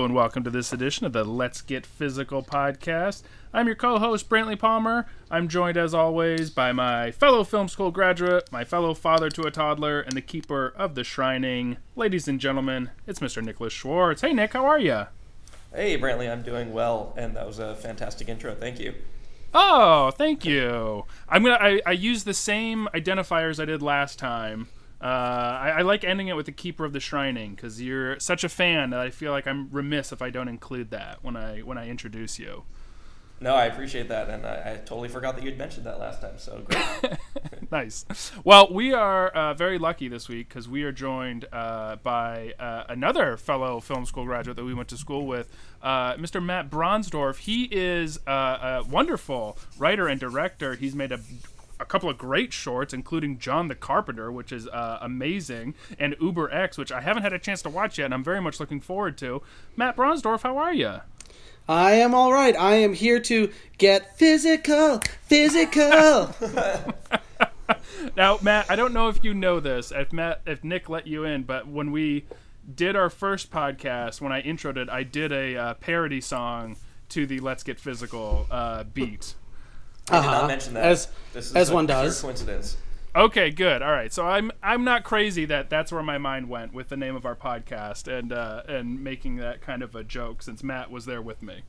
Hello and welcome to this edition of the Let's Get Physical podcast. I'm your co host, Brantley Palmer. I'm joined, as always, by my fellow film school graduate, my fellow father to a toddler, and the keeper of the shrining. Ladies and gentlemen, it's Mr. Nicholas Schwartz. Hey, Nick, how are you? Hey, Brantley, I'm doing well, and that was a fantastic intro. Thank you. Oh, thank you. I'm gonna. I, I use the same identifiers I did last time. Uh, I, I like ending it with the keeper of the shrining because you're such a fan that I feel like I'm remiss if I don't include that when I when I introduce you. No, I appreciate that, and I, I totally forgot that you'd mentioned that last time. So great. nice. Well, we are uh, very lucky this week because we are joined uh, by uh, another fellow film school graduate that we went to school with, uh, Mr. Matt Bronsdorf. He is uh, a wonderful writer and director. He's made a a couple of great shorts, including John the Carpenter, which is uh, amazing, and Uber X, which I haven't had a chance to watch yet, and I'm very much looking forward to. Matt Bronsdorf, how are you? I am all right. I am here to get physical, physical. now, Matt, I don't know if you know this, if Matt, if Nick let you in, but when we did our first podcast, when I introed it, I did a uh, parody song to the "Let's Get Physical" uh, beat. I did not Uh-huh. mention that. As- this is as a one does. Coincidence. Okay, good. All right, so I'm I'm not crazy that that's where my mind went with the name of our podcast and uh, and making that kind of a joke since Matt was there with me.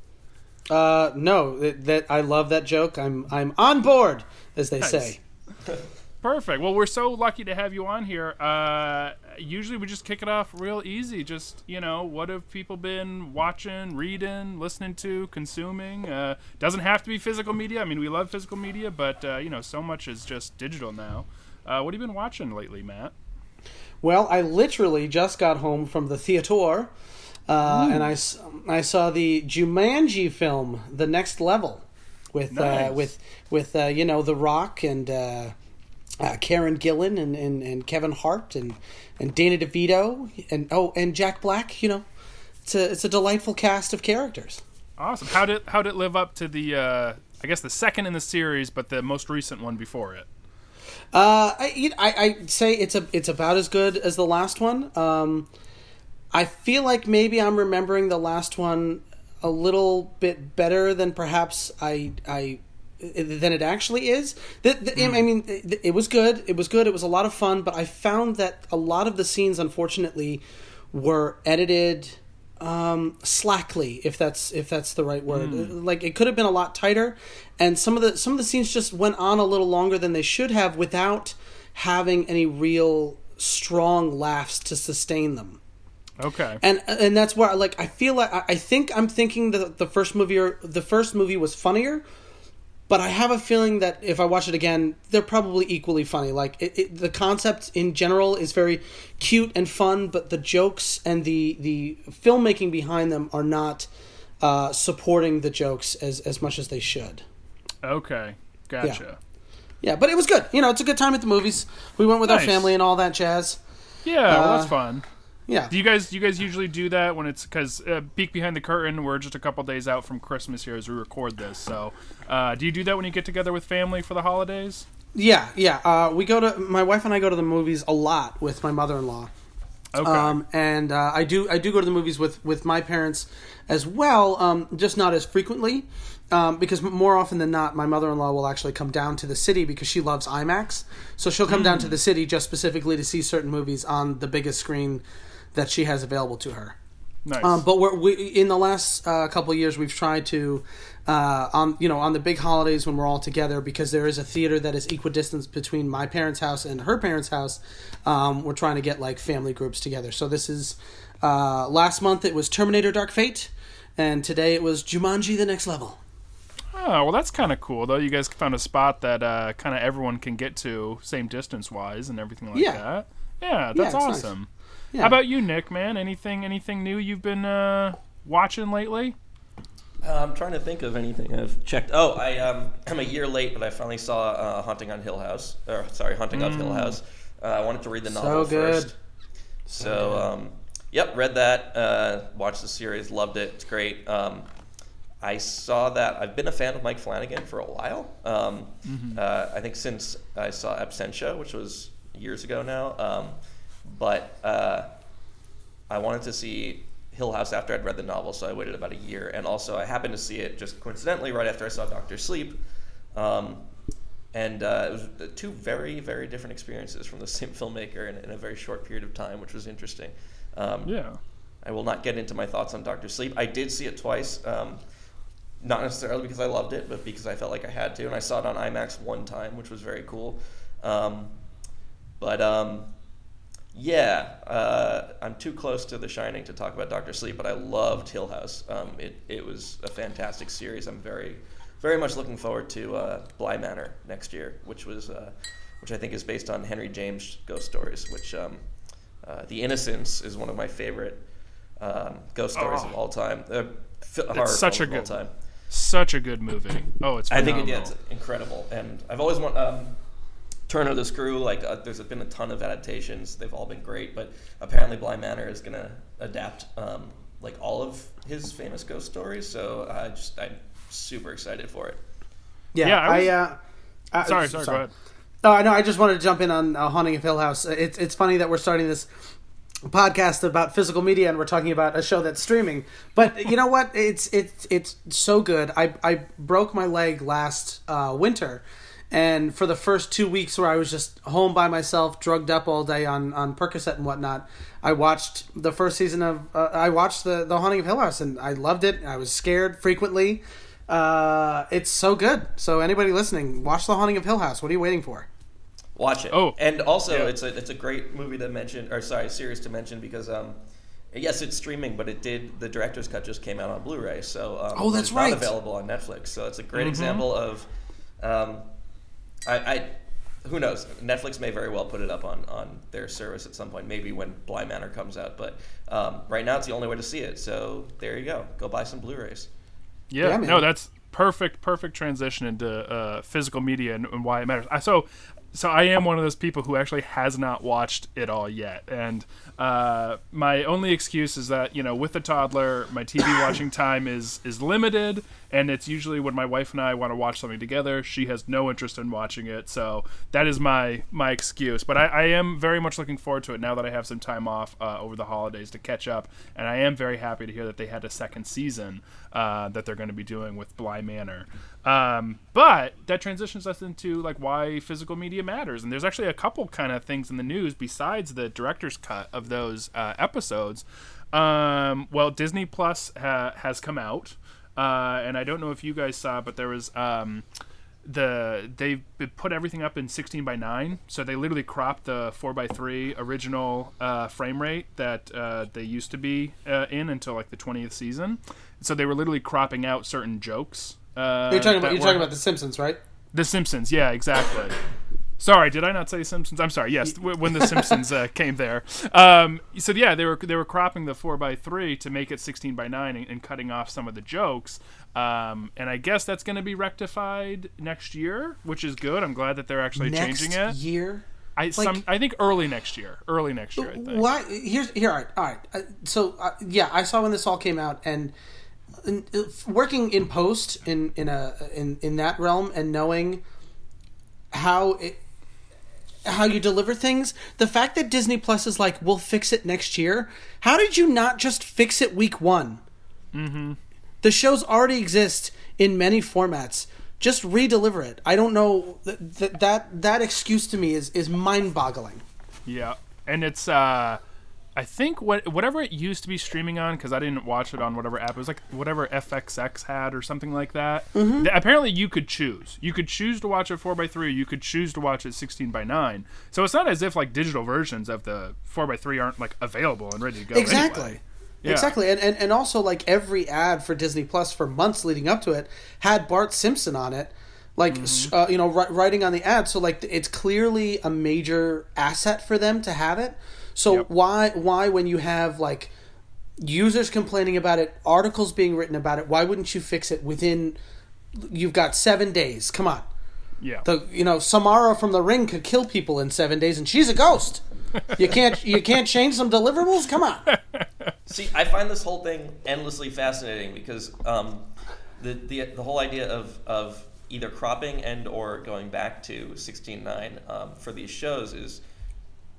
uh, no, that, that I love that joke. I'm I'm on board, as they Nice. say. Perfect. Well, we're so lucky to have you on here. Uh, usually we just kick it off real easy. Just you know, what have people been watching, reading, listening to, consuming? Uh, doesn't have to be physical media. I mean, we love physical media, but uh, you know, so much is just digital now. Uh, what have you been watching lately, Matt? Well, I literally just got home from the theater, uh, and I saw the Jumanji film, The Next Level, with Nice. uh, with with uh, you know The Rock and uh, Karen Gillan and, and, and Kevin Hart and and Danny DeVito and oh and Jack Black. You know, it's a it's a delightful cast of characters. Awesome. How did how did it live up to the uh, I guess the second in the series, but the most recent one before it? Uh, I, I I'd say it's a it's about as good as the last one. Um, I feel like maybe I'm remembering the last one a little bit better than perhaps I I than it actually is. The, the, I hmm. mean, it, it was good. It was good. It was a lot of fun. But I found that a lot of the scenes, unfortunately, were edited um, slackly, if that's if that's the right word. Hmm. Uh, like it could have been a lot tighter, and some of the some of the scenes just went on a little longer than they should have without having any real strong laughs to sustain them Okay. and and that's where like I feel like I I think I'm thinking that the first movie or the first movie was funnier, but I have a feeling that if I watch it again, they're probably equally funny. Like it, it, the concept in general is very cute and fun, but the jokes and the the filmmaking behind them are not uh, supporting the jokes as as much as they should. Okay. Gotcha. Yeah, but it was good. You know, it's a good time at the movies. We went with our family and all that jazz. Yeah, well, Uh, that's fun. Yeah. Do you guys do you guys usually do that when it's because uh, peek behind the curtain? We're just a couple days out from Christmas here as we record this. So, uh, do you do that when you get together with family for the holidays? Yeah, yeah. Uh, we go to my wife and I go to the movies a lot with my mother-in-law. Okay. Um, and uh, I do I do go to the movies with with my parents as well, um, just not as frequently. Um, because more often than not, my mother in law will actually come down to the city because she loves IMAX. So she'll come down to the city just specifically to see certain movies on the biggest screen that she has available to her. nice. Um, but we're, we in the last uh, couple of years we've tried to uh, on you know on the big holidays when we're all together because there is a theater that is equidistant between my parents' house and her parents' house. Um, we're trying to get like family groups together. So this is uh, last month it was Terminator: Dark Fate, and today it was Jumanji: The Next Level. oh well, that's kind of cool though. You guys found a spot that uh, kind of everyone can get to, same distance wise, and everything like Yeah. that. Yeah, that's awesome. nice. Awesome. Yeah. How about you, Nick? Man, anything anything new you've been uh, watching lately? Uh, I'm trying to think of anything I've checked. Oh, I um, I'm a year late, but I finally saw uh, Haunting on Hill House. Or sorry, Haunting of Hill House. Uh, I wanted to read the So novel good. first. So, um, yep, read that. Uh, watched the series, loved it. It's great. Um, I saw that. I've been a fan of Mike Flanagan for a while. Um, uh, I think since I saw Absentia, which was years ago now. But uh, I wanted to see Hill House after I'd read the novel, so I waited about a year. And also, I happened to see it just coincidentally right after I saw Doctor Sleep. Um, and uh, it was two very, very different experiences from the same filmmaker in, in a very short period of time, which was interesting. Um, Yeah. I will not get into my thoughts on Doctor Sleep. I did see it twice, um, not necessarily because I loved it, but because I felt like I had to. And I saw it on IMAX one time, which was very cool. Um, but um, yeah, uh, I'm too close to The Shining to talk about Doctor Sleep, but I loved Hill House. Um, it it was a fantastic series. I'm very very much looking forward to uh, Bly Manor next year, which was uh, which I think is based on Henry James ghost stories. Which um, uh, The Innocents is one of my favorite um, ghost stories of Oh. all time. Uh, fi- horror such a good- time. Such a good movie. Oh, it's I think it, yeah, it's incredible, and I've always want um, Turn of the Screw. Like, uh, there's been a ton of adaptations; they've all been great. But apparently, Bly Manor is going to adapt um, like all of his famous ghost stories. So I just I'm super excited for it. Yeah, Yeah, I I, uh, I- sorry, sorry, go ahead. Oh, I know. I just wanted to jump in on uh, Haunting of Hill House. It's it's funny that we're starting this podcast about physical media and we're talking about a show that's streaming. But you know what? It's it's it's so good. I I broke my leg last uh, winter, and for the first two weeks where I was just home by myself, drugged up all day on on Percocet and whatnot, I watched the first season of uh, I watched the the Haunting of Hill House and I loved it. I was scared frequently. Uh, it's so good. So anybody listening, watch the Haunting of Hill House. What are you waiting for? Watch it. Oh, and also yeah. it's a it's a great movie to mention, or sorry, series to mention because um, yes, it's streaming, but it did the director's cut just came out on Blu-ray, so um, Oh, that's it's right. not available on Netflix. So it's a great Mm-hmm. example of, um, I, I who knows Netflix may very well put it up on on their service at some point, maybe when Bly Manor comes out, but um, right now it's the only way to see it. So there you go, go buy some Blu-rays. Yeah, Yeah, no, that's perfect, perfect transition into uh, physical media and, and why it matters. I so so I am one of those people who actually has not watched it all yet, and uh, my only excuse is that you know with a toddler, my TV watching time is is limited, and it's usually when my wife and I want to watch something together. She has no interest in watching it, so that is my my excuse. But I, I am very much looking forward to it now that I have some time off uh, over the holidays to catch up, and I am very happy to hear that they had a second season uh, that they're going to be doing with Bly Manor. Um, but that transitions us into like why physical media matters, and there's actually a couple kind of things in the news besides the director's cut of those uh, episodes. Um, well, Disney Plus ha- has come out, uh, and I don't know if you guys saw, but there was um, the they put everything up in 16 by 9 so they literally cropped the 4 by 3 original uh, frame rate that uh, they used to be uh, in until like the 20th season so they were literally cropping out certain jokes uh, You're talking about you're were- talking about The Simpsons, right? the Simpsons, yeah, exactly. Sorry, did I not say Simpsons? I'm sorry. Yes, when the Simpsons uh, came there. Um, so yeah, they were they were cropping the four by three to make it 16 by nine and, and cutting off some of the jokes. Um, and I guess that's going to be rectified next year, which is good. I'm glad that they're actually Next changing it. year. I some I think early next year. Early next year, I think. Why? Here's here. All right, all right. Uh, so uh, yeah, I saw when this all came out, and, and uh, working in post in in a in in that realm, and knowing how it how you deliver things. The fact that Disney Plus is like, we'll fix it next year. How did you not just fix it week one? Mm-hmm. The shows already exist in many formats. Just re-deliver it. I don't know that that that, that excuse to me is is mind-boggling. Yeah, and it's uh, I think what whatever it used to be streaming on because I didn't watch it on whatever app it was like whatever FXX had or something like that. Mm-hmm. Th- apparently, you could choose. You could choose to watch it four x three. You could choose to watch it sixteen by nine. So it's not as if like digital versions of the four x three aren't like available and ready to go. exactly anyway. Yeah. exactly and, and and also like every ad for disney plus for months leading up to it had bart simpson on it like s uh, you know ri- writing on the ad so like it's clearly a major asset for them to have it so Yep. why why when you have like users complaining about it articles being written about it why wouldn't you fix it within you've got seven days come on Yeah. the you know samara from the ring could kill people in seven days and she's a ghost you can't you can't change some deliverables come on See, I find this whole thing endlessly fascinating because um, the, the the whole idea of of either cropping and or going back to 16.9 um, for these shows is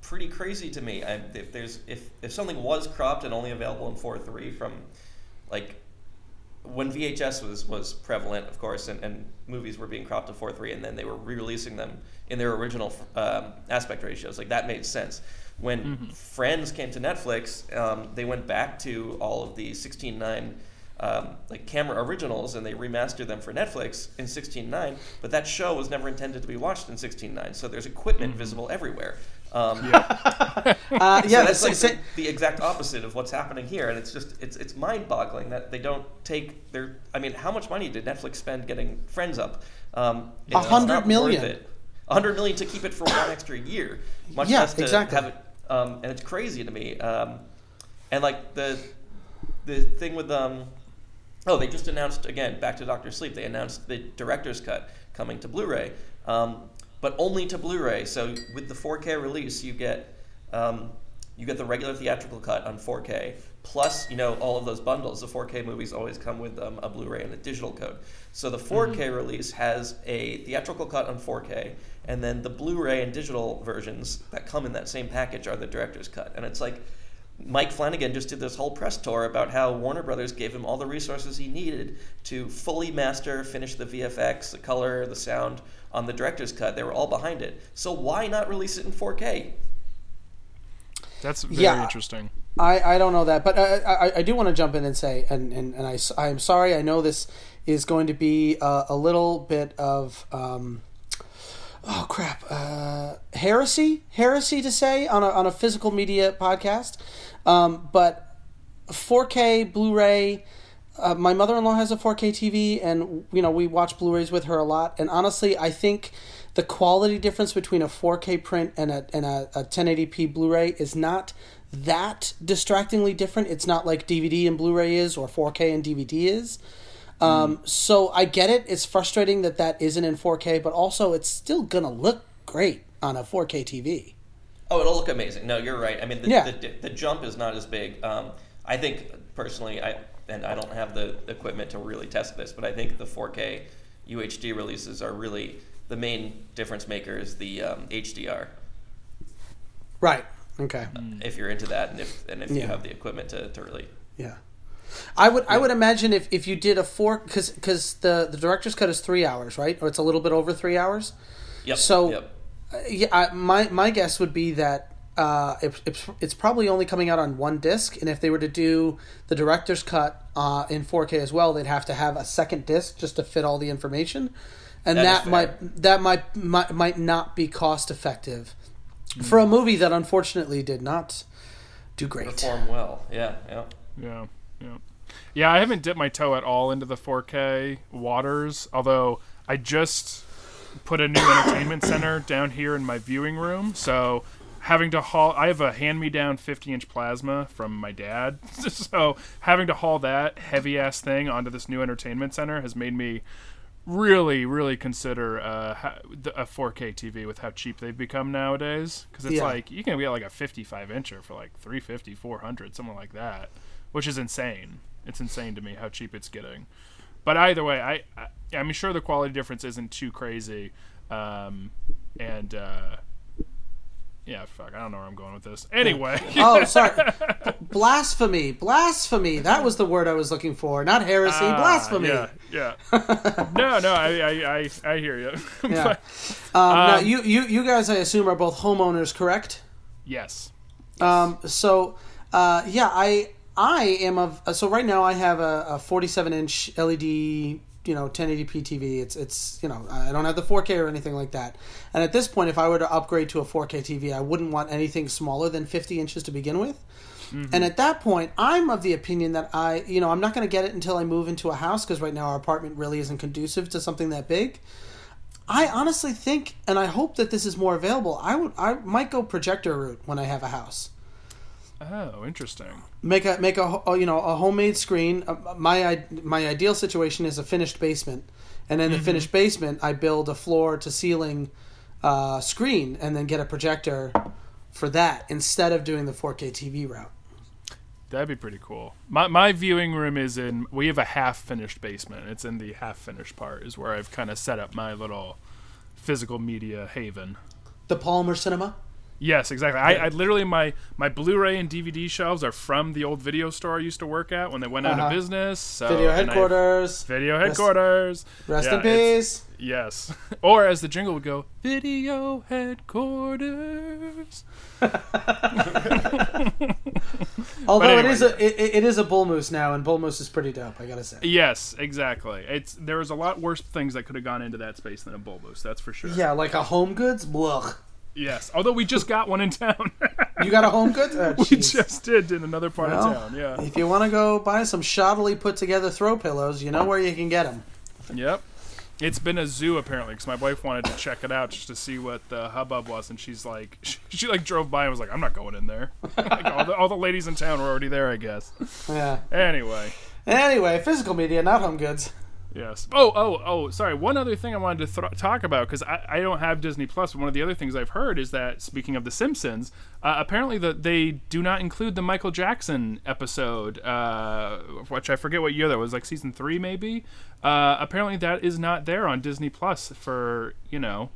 pretty crazy to me. I, if there's if if something was cropped and only available in four three from like when VHS was was prevalent, of course, and, and movies were being cropped to four three, and then they were re-releasing them in their original um, aspect ratios. Like that made sense. When Mm-hmm. Friends came to Netflix, um, they went back to all of the sixteen nine. Um, like camera originals, and they remastered them for Netflix in 16:9. But that show was never intended to be watched in 16:9, so there's equipment visible everywhere. Um, Uh, so yeah, that's like the, the exact opposite of what's happening here, and it's just it's it's mind-boggling that they don't take their. I mean, how much money did Netflix spend getting Friends up? Um, it's- it's hundred not million. worth it. A hundred million to keep it for one extra year, much Yeah, less to exactly. have it. Um, and it's crazy to me. Um, and like the the thing with um, oh, they just announced again back to Doctor Sleep. They announced the director's cut coming to Blu-ray, um, but only to Blu-ray. So with the 4K release, you get um, you get the regular theatrical cut on 4K, plus you know all of those bundles. The 4K movies always come with um, a Blu-ray and a digital code. So the 4K release has a theatrical cut on 4K, and then the Blu-ray and digital versions that come in that same package are the director's cut. And it's like Mike Flanagan just did this whole press tour about how Warner Brothers gave him all the resources he needed to fully master, finish the VFX, the color, the sound on the director's cut. They were all behind it. So why not release it in 4K? That's very Yeah. interesting. I, I don't know that, but I, I, I do want to jump in and say, and, and, and I, I am sorry, I know this is going to be a, a little bit of, um, oh crap, uh, heresy, heresy to say on a, on a physical media podcast. Um, but 4K Blu-ray, uh, my mother-in-law has a 4K TV, and you know we watch Blu-rays with her a lot. And honestly, I think the quality difference between a 4K print and a and a, a 1080p Blu-ray is not that distractingly different. It's not like DVD and Blu-ray is, or 4K and DVD is. Um, so I get it. It's frustrating that that isn't in 4K, but also it's still gonna look great on a 4K TV. Oh, it'll look amazing. No, you're right. I mean, the, Yeah. the, the jump is not as big. Um, I think personally, I and I don't have the equipment to really test this, but I think the 4K UHD releases are really the main difference maker is the um, HDR. Right. Okay. If you're into that, and if and if you have the equipment to, to really Yeah. I would I would imagine if, if you did a four because because the the director's cut is three hours right or it's a little bit over three hours Yep. So- yep. Uh, yeah I, my my guess would be that uh, it, it's it's probably only coming out on one disc and if they were to do the director's cut uh, in 4K as well they'd have to have a second disc just to fit all the information and That is that, might that might, might might not be cost effective for a movie that unfortunately did not do great. perform well. Yeah. Yeah. Yeah, yeah, yeah. I haven't dipped my toe at all into the 4K waters. Although I just put a new entertainment center down here in my viewing room, so having to haul. I have a hand-me-down 50-inch plasma from my dad, so having to haul that heavy-ass thing onto this new entertainment center has made me really, really consider uh, a 4K TV with how cheap they've become nowadays. Because it's Yeah. like you can get like a 55 incher for like 350, 400, something like that, which is insane. It's insane to me how cheap it's getting. But either way, I, I I'm sure the quality difference isn't too crazy. Um, and uh, yeah, fuck, I don't know where I'm going with this. Anyway, Oh, sorry. Blasphemy. Blasphemy. That was the word I was looking for. Not heresy. Ah, blasphemy. Yeah, yeah. no, no, I, I, I, I hear you. Yeah. Um, now, you, you, you guys, I assume, are both homeowners, correct? yes. Um, so, uh, yeah, I I am of so right now I have a, a 47 inch LED, you know, 1080p TV. It's it's you know I don't have the 4K or anything like that. And at this point, if I were to upgrade to a 4K TV, I wouldn't want anything smaller than 50 inches to begin with. Mm-hmm. And at that point, I'm of the opinion that I, you know, I'm not going to get it until I move into a house because right now our apartment really isn't conducive to something that big. I honestly think, and I hope that this is more available. I would, I might go projector route when I have a house. Oh, interesting. Make a make a you know a homemade screen. Uh, My my ideal situation is a finished basement, and in the finished basement, I build a floor to ceiling uh, screen, and then get a projector for that instead of doing the 4K TV route. That'd be pretty cool. My my viewing room is in. We have a half finished basement. It's in the half finished part. Is where I've kind of set up my little physical media haven. The Palmer Cinema. Yes, exactly. I, I literally my my Blu-ray and DVD shelves are from the old video store I used to work at when they went out Uh-huh. of business. So, Video and I- headquarters. Video headquarters. Rest Yeah, in peace. Yes. Or as the jingle would go, video headquarters. Although anyway. it is a it, it is a bull moose now, and bull moose is pretty dope. I gotta say. Yes, exactly. It's there was a lot worse things that could have gone into that space than a bull moose. That's for sure. Yeah, like a home goods. Blech. Yes. Although we just got one in town. You got a home goods? Oh, we just did in another part Well, of town. Yeah. If you want to go buy some shoddily put together throw pillows, you know where you can get them. Yep. It's been a zoo apparently because my wife wanted to check it out just to see what the hubbub was, and she's like, she, she like drove by and was like, "I'm not going in there." like, all, the, all the ladies in town were already there, I guess. Yeah. Anyway, Anyway, physical media, not home goods. Yes. Oh, oh, oh. Sorry. One other thing I wanted to th- talk about because I, I don't have Disney Plus. One of the other things I've heard is that speaking of The Simpsons, uh, apparently the, they do not include the Michael Jackson episode, uh, which I forget what year that was, like season three maybe. Uh, apparently that is not there on Disney Plus for you know.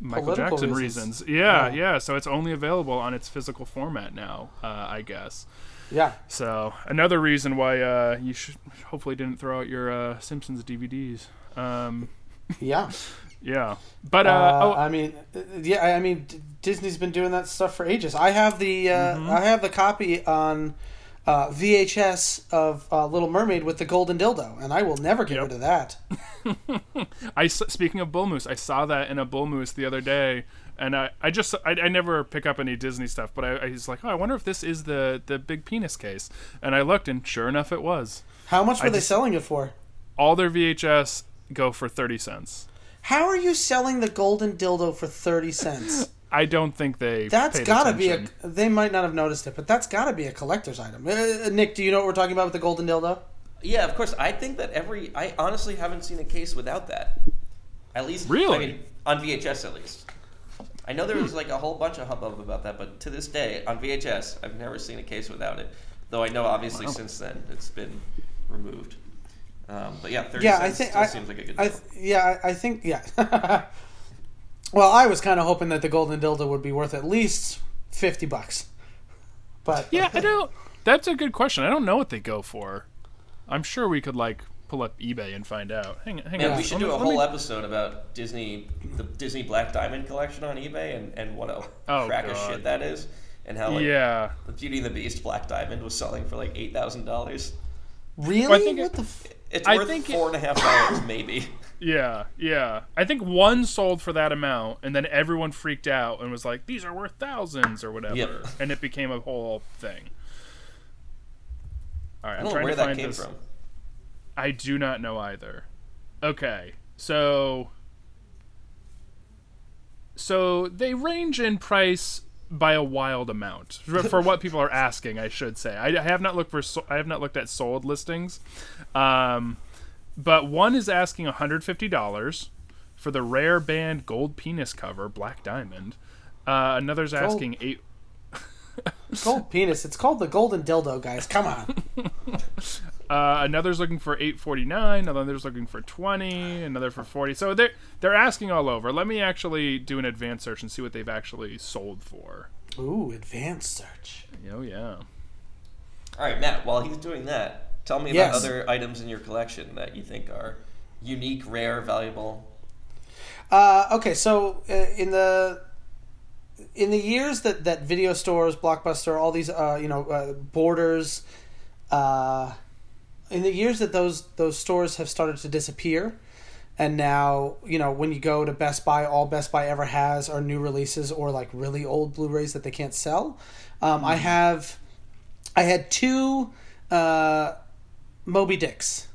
Michael Political Jackson reasons. reasons. Yeah, Yeah. yeah, So it's only available on its physical format now, uh, I guess. Yeah. So another reason why uh, you should hopefully didn't throw out your uh, Simpsons DVDs. Um, Yeah. yeah, but uh, Uh, oh, I mean, uh, yeah. I mean, D- Disney's been doing that stuff for ages. I have the uh, Mm-hmm. I have the copy on uh, VHS of uh, Little Mermaid with the golden dildo, and I will never get Yep. rid of that. I speaking of bull moose, I saw that in a bull moose the other day, and I, I just I, I never pick up any Disney stuff, but I, I was like, oh, I wonder if this is the the big penis case, and I looked, and sure enough, it was. How much were I they just- selling it for? All their VHS go for thirty cents. How are you selling the golden dildo for thirty cents? I don't think they. That's paid gotta be a. They might not have noticed it, but that's gotta be a collector's item. Uh, Nick, do you know what we're talking about with the golden dildo? Yeah, of course. I think that every. I honestly haven't seen a case without that. At least. Really? I mean, on VHS at least. I know there was like a whole bunch of hubbub about that, but to this day, on VHS, I've never seen a case without it. Though I know obviously Wow. since then it's been removed. Um, but yeah, 30 Yeah, cents I think still I, seems like a good I deal. th- yeah, I, I think yeah. well, I was kind of hoping that the golden dildo would be worth at least fifty bucks, but Yeah, I don't. That's a good question. I don't know what they go for. I'm sure we could like pull up eBay and find out. Hang, hang Man, on. we should Let do me- a let whole me- episode about Disney, the Disney Black Diamond collection on eBay, and, and what a Oh, crack of shit that is, and how like yeah. the Beauty and the Beast Black Diamond was selling for like eight thousand dollars. really, I think what it- the? F- It's I worth think it- four and a half dollars, maybe. Yeah, yeah. I think one sold for that amount, and then everyone freaked out and was like, "These are worth thousands or whatever," Yep. and it became a whole thing. All right, I I'm don't know where to that came this. from. I do not know either. Okay, so so they range in price by a wild amount for, what people are asking. I should say. I, I have not looked for. I have not looked at sold listings, um, but one is asking 150 dollars for the rare banned gold penis cover, Black Diamond. Uh, another's asking eight. gold penis. It's called the golden dildo, guys. Come on. Uh, another's looking for eight forty nine. Another's looking for twenty. Another for forty. So they're they're asking all over. Let me actually do an advanced search and see what they've actually sold for. Ooh, advanced search. Oh yeah. All right, Matt. While he's doing that, tell me Yes. about other items in your collection that you think are unique, rare, valuable. Uh, okay, so uh, in the in the years that, that video stores, Blockbuster, all these uh, you know uh, borders, uh, in the years that those those stores have started to disappear, and now you know when you go to Best Buy, all Best Buy ever has are new releases or like really old Blu-rays that they can't sell. Um, I have, I had two uh, Moby Dicks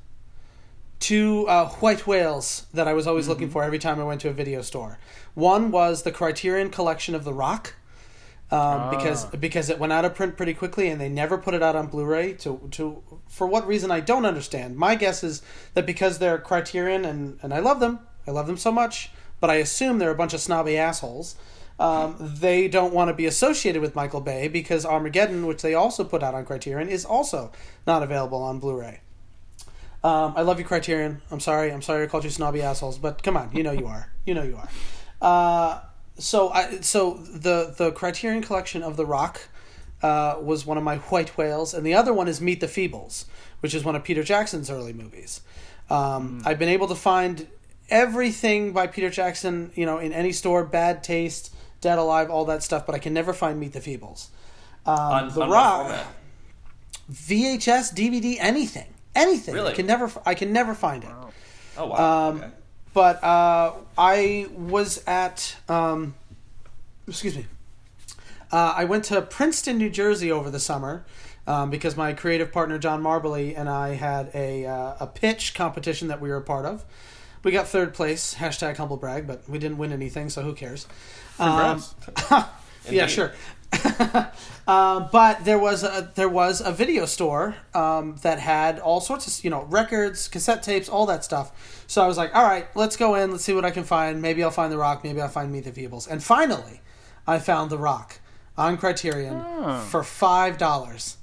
two uh, white whales that I was always looking for every time I went to a video store. One was the Criterion Collection of The Rock, um, because because it went out of print pretty quickly and they never put it out on Blu-ray. To to for what reason I don't understand. My guess is that because they're Criterion and and I love them, I love them so much, but I assume they're a bunch of snobby assholes. Um, they don't want to be associated with Michael Bay because Armageddon, which they also put out on Criterion, is also not available on Blu-ray. Um, I love you, Criterion. I'm sorry. I'm sorry I called you snobby assholes, but come on, you know you are. You know you are. Uh, so I so the the Criterion collection of The Rock uh, was one of my white whales, and the other one is Meet the Feebles, which is one of Peter Jackson's early movies. Um, I've been able to find everything by Peter Jackson, you know, in any store, Bad Taste, Dead Alive, all that stuff, but I can never find Meet the Feebles. Um, On, the on Rock. VHS, DVD, anything, anything. I can never, I can never find it. Oh wow. Um, okay. But uh, I was at, um, excuse me, uh, I went to Princeton, New Jersey over the summer um, because my creative partner John Marbley and I had a uh, a pitch competition that we were a part of. We got third place, hashtag humble brag, but we didn't win anything, so who cares? Um, yeah, sure. uh, but there was a there was a video store um, that had all sorts of you know records, cassette tapes, all that stuff. So I was like, all right, let's go in, let's see what I can find. Maybe I'll find The Rock, maybe I'll find Meet the Feebles. And finally, I found The Rock on Criterion Oh. for five dollars.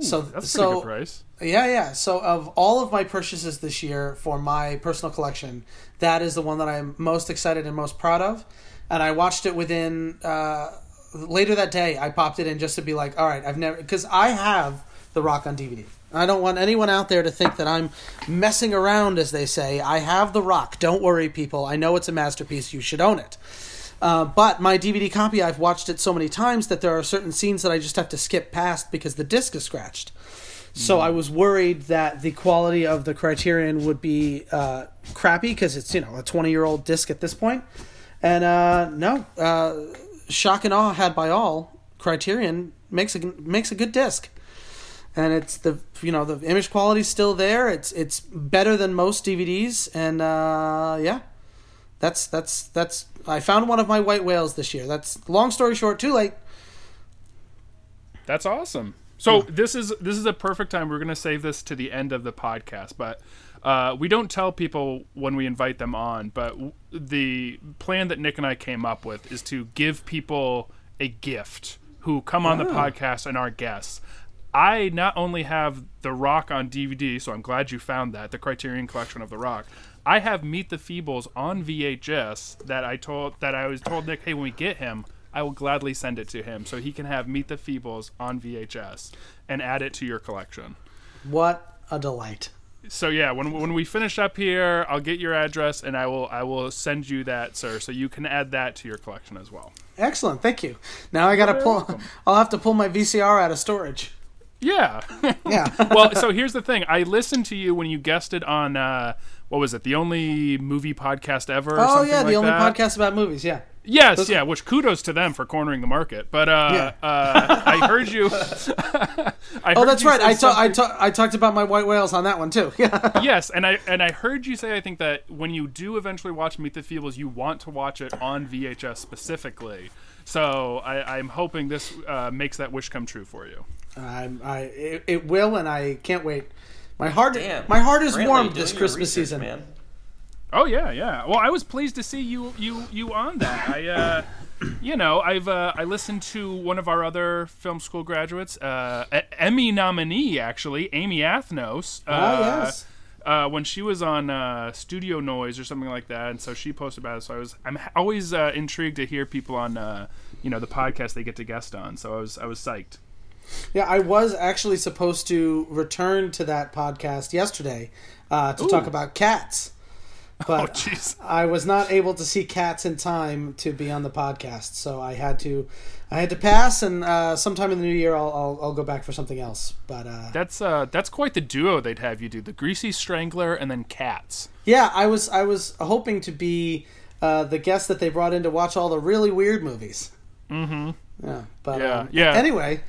So That's a so pretty good price. yeah, yeah. So of all of my purchases this year for my personal collection, that is the one that I'm most excited and most proud of. And I watched it within uh, later that day. I popped it in just to be like, all right, I've never because I have The Rock on DVD. I don't want anyone out there to think that I'm messing around, as they say. I have The Rock. Don't worry, people. I know it's a masterpiece. You should own it. Uh, but my DVD copy, I've watched it so many times that there are certain scenes that I just have to skip past because the disc is scratched. So I was worried that the quality of the Criterion would be uh, crappy because it's you know a twenty year old disc at this point. point, and uh, no, uh, shock and awe had by all. Criterion makes a makes a good disc, and it's the you know the image quality's still there. It's it's better than most DVDs, and uh, yeah, that's that's that's. I found one of my white whales this year. That's long story short. Too late. That's awesome. So this is this is a perfect time. We're gonna save this to the end of the podcast, but uh, we don't tell people when we invite them on. But w- the plan that Nick and I came up with is to give people a gift who come on the podcast and are guests. I not only have The Rock on DVD, so I'm glad you found that the Criterion Collection of The Rock. I have Meet the Feebles on VHS that I told that I was told Nick, hey, when we get him, I will gladly send it to him so he can have Meet the Feebles on VHS and add it to your collection. What a delight. So yeah, when when we finish up here, I'll get your address and I will I will send you that, sir, so you can add that to your collection as well. Excellent, thank you. Now I gotta You're pull. welcome. I'll have to pull my VCR out of storage. Yeah. Yeah. well, so here's the thing. I listened to you when you guested on uh, what was it? The only movie podcast ever. Or oh yeah, the like only that? podcast about movies. Yeah. Yes, Those- yeah. Which kudos to them for cornering the market. But uh, Yeah. uh, I heard you. I Oh, that's you right. I, ta- I, ta- I talked about my white whales on that one too. Yeah. yes, and I and I heard you say I think that when you do eventually watch Meet the Feebles, you want to watch it on VHS specifically. So I, I'm hoping this uh, makes that wish come true for you. I'm, I it, it will, and I can't wait. My heart, Damn. my heart is Brantley, warmed this Christmas research, season. man. Oh yeah, yeah. Well, I was pleased to see you you you on that. I uh you know, I've uh, I listened to one of our other film school graduates, uh, Emmy nominee actually, Amy Athnos. Uh, Ah, yes. Uh, when she was on uh, Studio Noise or something like that, and so she posted about it. So I was, I'm always uh, intrigued to hear people on, uh, you know, the podcast they get to guest on. So I was, I was psyched. Yeah, I was actually supposed to return to that podcast yesterday uh, to talk about cats, Oh, but jeez. I was not able to see cats in time to be on the podcast, so I had to, I had to pass. And uh, sometime in the new year, I'll, I'll, I'll go back for something else. But uh, That's uh, that's quite the duo they'd have you do: the Greasy Strangler and then Cats. yeah, I was I was hoping to be uh, the guest that they brought in to watch all the really weird movies. Mm-hmm. Yeah, but Yeah, um, yeah. Anyway,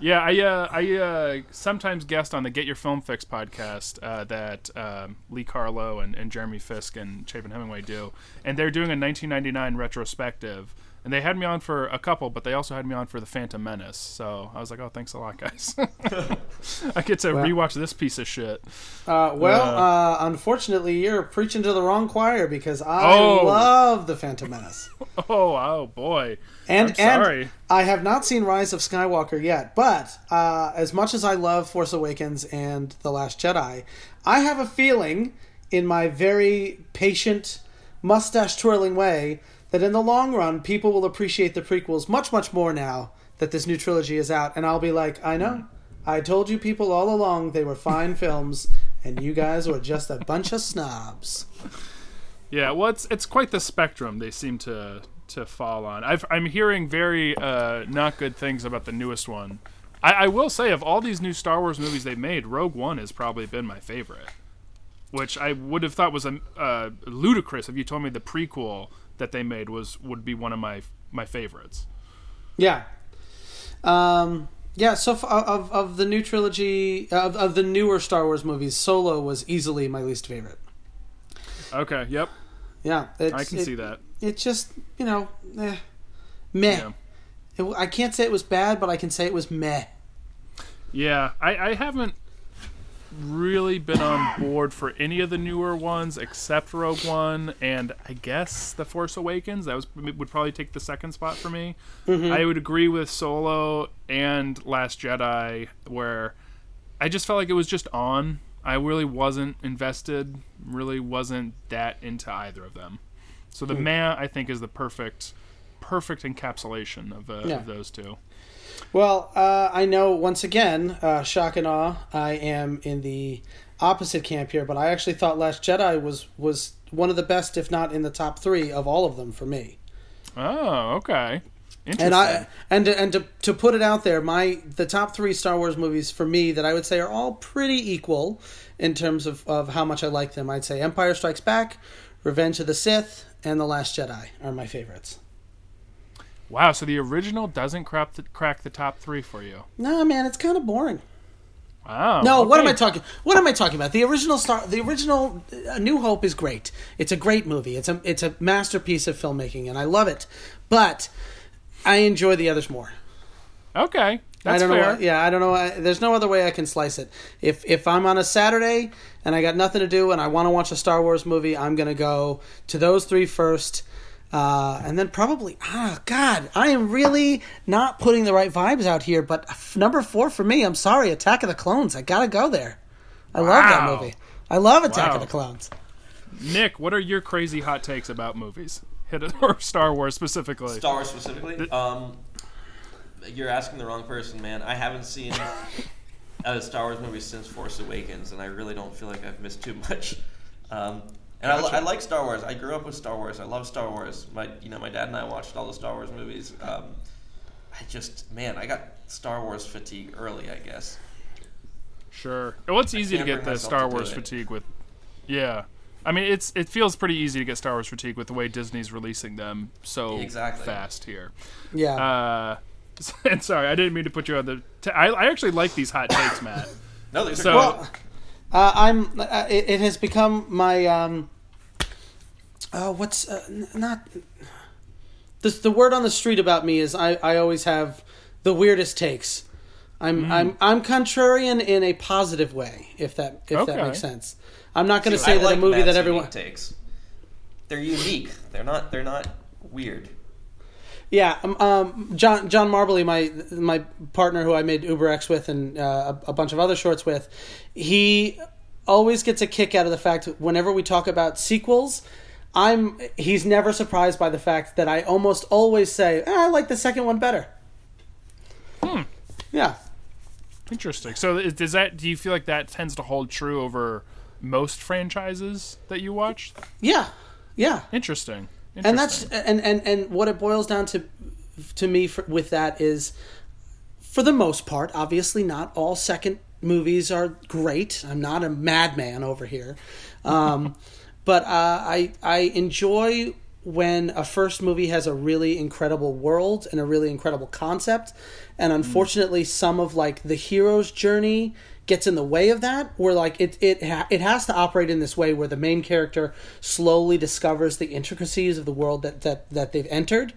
Yeah, I uh, I uh, sometimes guest on the Get Your Film Fix podcast uh, that um, Lee Carlo and, and Jeremy Fisk and Chapin Hemingway do, and they're doing a 1999 retrospective. And they had me on for a couple, but they also had me on for the Phantom Menace. So I was like, "Oh, thanks a lot, guys. I get to Well- rewatch this piece of shit." uh, well, Uh, uh, unfortunately, you're preaching to the wrong choir because I Oh. love the Phantom Menace. Oh, oh boy. And I'm sorry. and I have not seen Rise of Skywalker yet, but uh, as much as I love Force Awakens and The Last Jedi, I have a feeling, in my very patient, mustache twirling way, that in the long run, people will appreciate the prequels much, much more now that this new trilogy is out. And I'll be like, I know. I told you people all along they were fine films, and you guys were just a bunch of snobs. Yeah, well, it's it's quite the spectrum they seem to to fall on. I've, I'm hearing very uh, not good things about the newest one. I, I will say, of all these new Star Wars movies they've made, Rogue One has probably been my favorite. Which I would have thought was a uh, ludicrous if you told me the prequel that they made was would be one of my my favorites. Yeah. Um, yeah, so f- of of the new trilogy of of the newer Star Wars movies, Solo was easily my least favorite. Okay. Yep. Yeah, I can it, see that. It just you know, eh, meh. Yeah. It, I can't say it was bad, but I can say it was meh. Yeah, I, I haven't really been on board for any of the newer ones except Rogue One and I guess The Force Awakens. That was would probably take the second spot for me. I would agree with Solo and Last Jedi where I just felt like it was just on. I really wasn't invested, really wasn't that into either of them. So the meh I think is the perfect perfect encapsulation of, uh, Yeah. of those two. Well, uh, I know once again, uh, shock and awe, I am in the opposite camp here, but I actually thought Last Jedi was was one of the best, if not in the top three of all of them for me. Oh, okay. And I and to, and to to put it out there, my the top three Star Wars movies for me that I would say are all pretty equal in terms of, of how much I like them. I'd say Empire Strikes Back, Revenge of the Sith, and The Last Jedi are my favorites. Wow, so the original doesn't crack the, crack the top three for you. No, man, it's kind of boring. Wow. No, what am. I talking? What am I talking about? The original Star, the original uh, New Hope is great. It's a great movie. It's a it's a masterpiece of filmmaking, and I love it. But I enjoy the others more. Okay, that's I don't fair. know. What, yeah, I don't know. I, there's no other way I can slice it. If if I'm on a Saturday and I got nothing to do and I want to watch a Star Wars movie, I'm gonna go to those three first. Uh, and then probably, ah, God, I am really not putting the right vibes out here. But f- number four for me, I'm sorry, Attack of the Clones. I gotta go there. I love that movie. I love Attack Wow. of the Clones. Nick, what are your crazy hot takes about movies? Hit it or Star Wars specifically. Star Wars specifically. Um, you're asking the wrong person, man. I haven't seen a Star Wars movie since Force Awakens, and I really don't feel like I've missed too much. Um, and I, li- I like Star Wars. I grew up with Star Wars. I love Star Wars. My, you know, my dad and I watched all the Star Wars movies. Um, I just, man, I got Star Wars fatigue early, I guess. Sure. Well, it's easy to get the Star Wars fatigue with. Yeah. I mean, it's it feels pretty easy to get Star Wars fatigue with the way Disney's releasing them so Exactly. fast here. Yeah. Uh, and sorry, I didn't mean to put you on the. T- I, I actually like these hot takes, Matt. No, these are So- good. well, uh, I'm. Uh, it, it has become my. Um, uh, what's uh, n- not. The the word on the street about me is I, I always have the weirdest takes. I'm I'm I'm contrarian in a positive way, if that if Okay. that makes sense. I'm not going to I say that like a movie Matt's that everyone. takes. They're unique. They're not. They're not weird. Yeah, um, um, John John Marbley, my my partner who I made Uber X with and uh, a, a bunch of other shorts with, he always gets a kick out of the fact that whenever we talk about sequels, I'm he's never surprised by the fact that I almost always say "Ah, I like the second one better. Hmm. Yeah, Interesting. So, is- does that? Do you feel like that tends to hold true over most franchises that you watch? yeah, yeah. Interesting. And that's and and and what it boils down to to me for, with that is for the most part obviously not all second movies are great. I'm not a madman over here. Um, but uh, i i enjoy when a first movie has a really incredible world and a really incredible concept. And unfortunately some of like the hero's journey gets in the way of that where like it it ha- it has to operate in this way where the main character slowly discovers the intricacies of the world that that that they've entered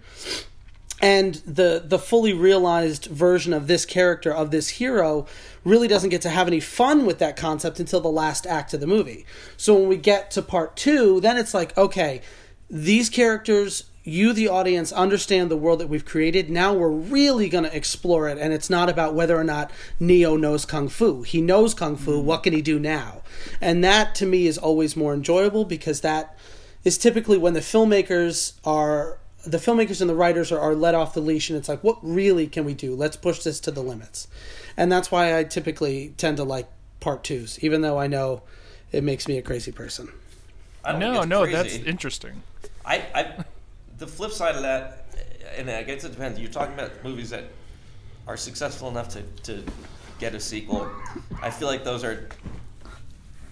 and the the fully realized version of this character of this hero really doesn't get to have any fun with that concept until the last act of the movie. So when we get to part 2, then it's like okay, these characters you the audience understand the world that we've created. Now we're really going to explore it and it's not about whether or not Neo knows kung fu. He knows kung fu, mm-hmm. what can he do now? And that to me is always more enjoyable because that is typically when the filmmakers are the filmmakers and the writers are, are let off the leash, and it's like, what really can we do? Let's push this to the limits, and that's why I typically tend to like part twos, even though I know it makes me a crazy person. I don't No, no, crazy. that's interesting. I, I, the flip side of that, and I guess it depends. You're talking about movies that are successful enough to, to get a sequel. I feel like those are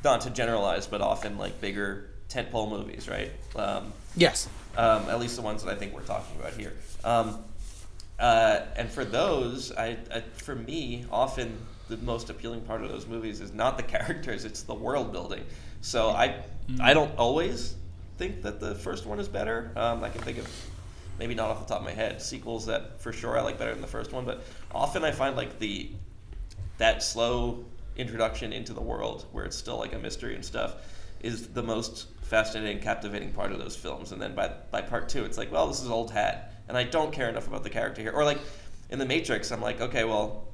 not to generalize, but often like bigger tentpole movies, right? Um, Yes. um, at least the ones that I think we're talking about here. Um, uh, and for those, I, I, for me, often the most appealing part of those movies is not the characters; it's the world building. So I, I don't always think that the first one is better. Um, I can think of maybe not off the top of my head sequels that for sure I like better than the first one, but often I find like the that slow introduction into the world where it's still like a mystery and stuff is the most fascinating captivating part of those films. And then by by part two it's like well this is old hat and i don't care enough about the character here. Or like in the matrix i'm like okay well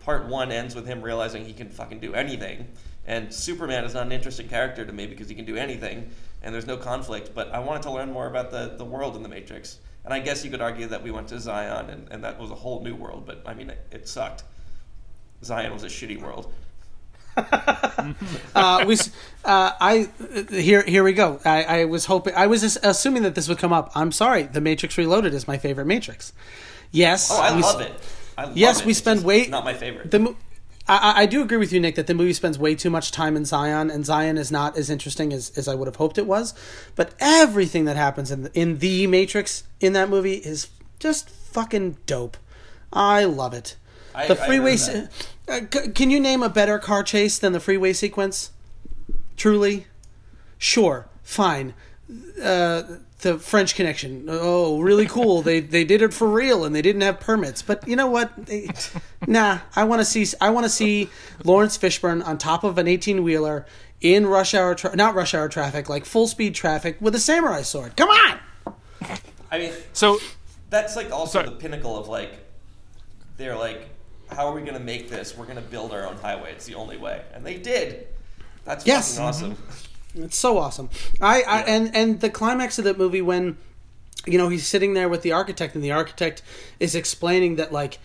part one ends with him realizing he can fucking do anything and superman is not an interesting character to me because he can do anything and there's no conflict but i wanted to learn more about the, the world in the matrix and i guess you could argue that we went to zion and, and that was a whole new world but i mean it, it sucked Zion was a shitty world. uh, we, uh, I here here we go. I, I was hoping I was assuming that this would come up. I'm sorry. The Matrix Reloaded is my favorite Matrix. Yes, Oh, I we love it. I love Yes, it. we spend way- Not my favorite. The I, I- do agree with you, Nick, that the movie spends way too much time in Zion, and Zion is not as interesting as, as I would have hoped it was. But everything that happens in the, in the Matrix in that movie is just fucking dope. I love it. I- the freeway. se- uh, c- can you name a better car chase than the freeway sequence? Truly, sure, fine. Uh, the French Connection. Oh, really cool. they they did it for real, and they didn't have permits. But you know what? They, nah, I want to see. I want to see Laurence Fishburne on top of an eighteen wheeler in rush hour, tra- not rush hour traffic, like full speed traffic with a samurai sword. Come on. I mean, So that's like also Sorry. the pinnacle of like, they're like, how are we going to make this? We're going to build our own highway. It's the only way. And they did. That's Yes. fucking awesome. Mm-hmm. It's so awesome. I, I and and the climax of that movie when you know he's sitting there with the architect and the architect is explaining that like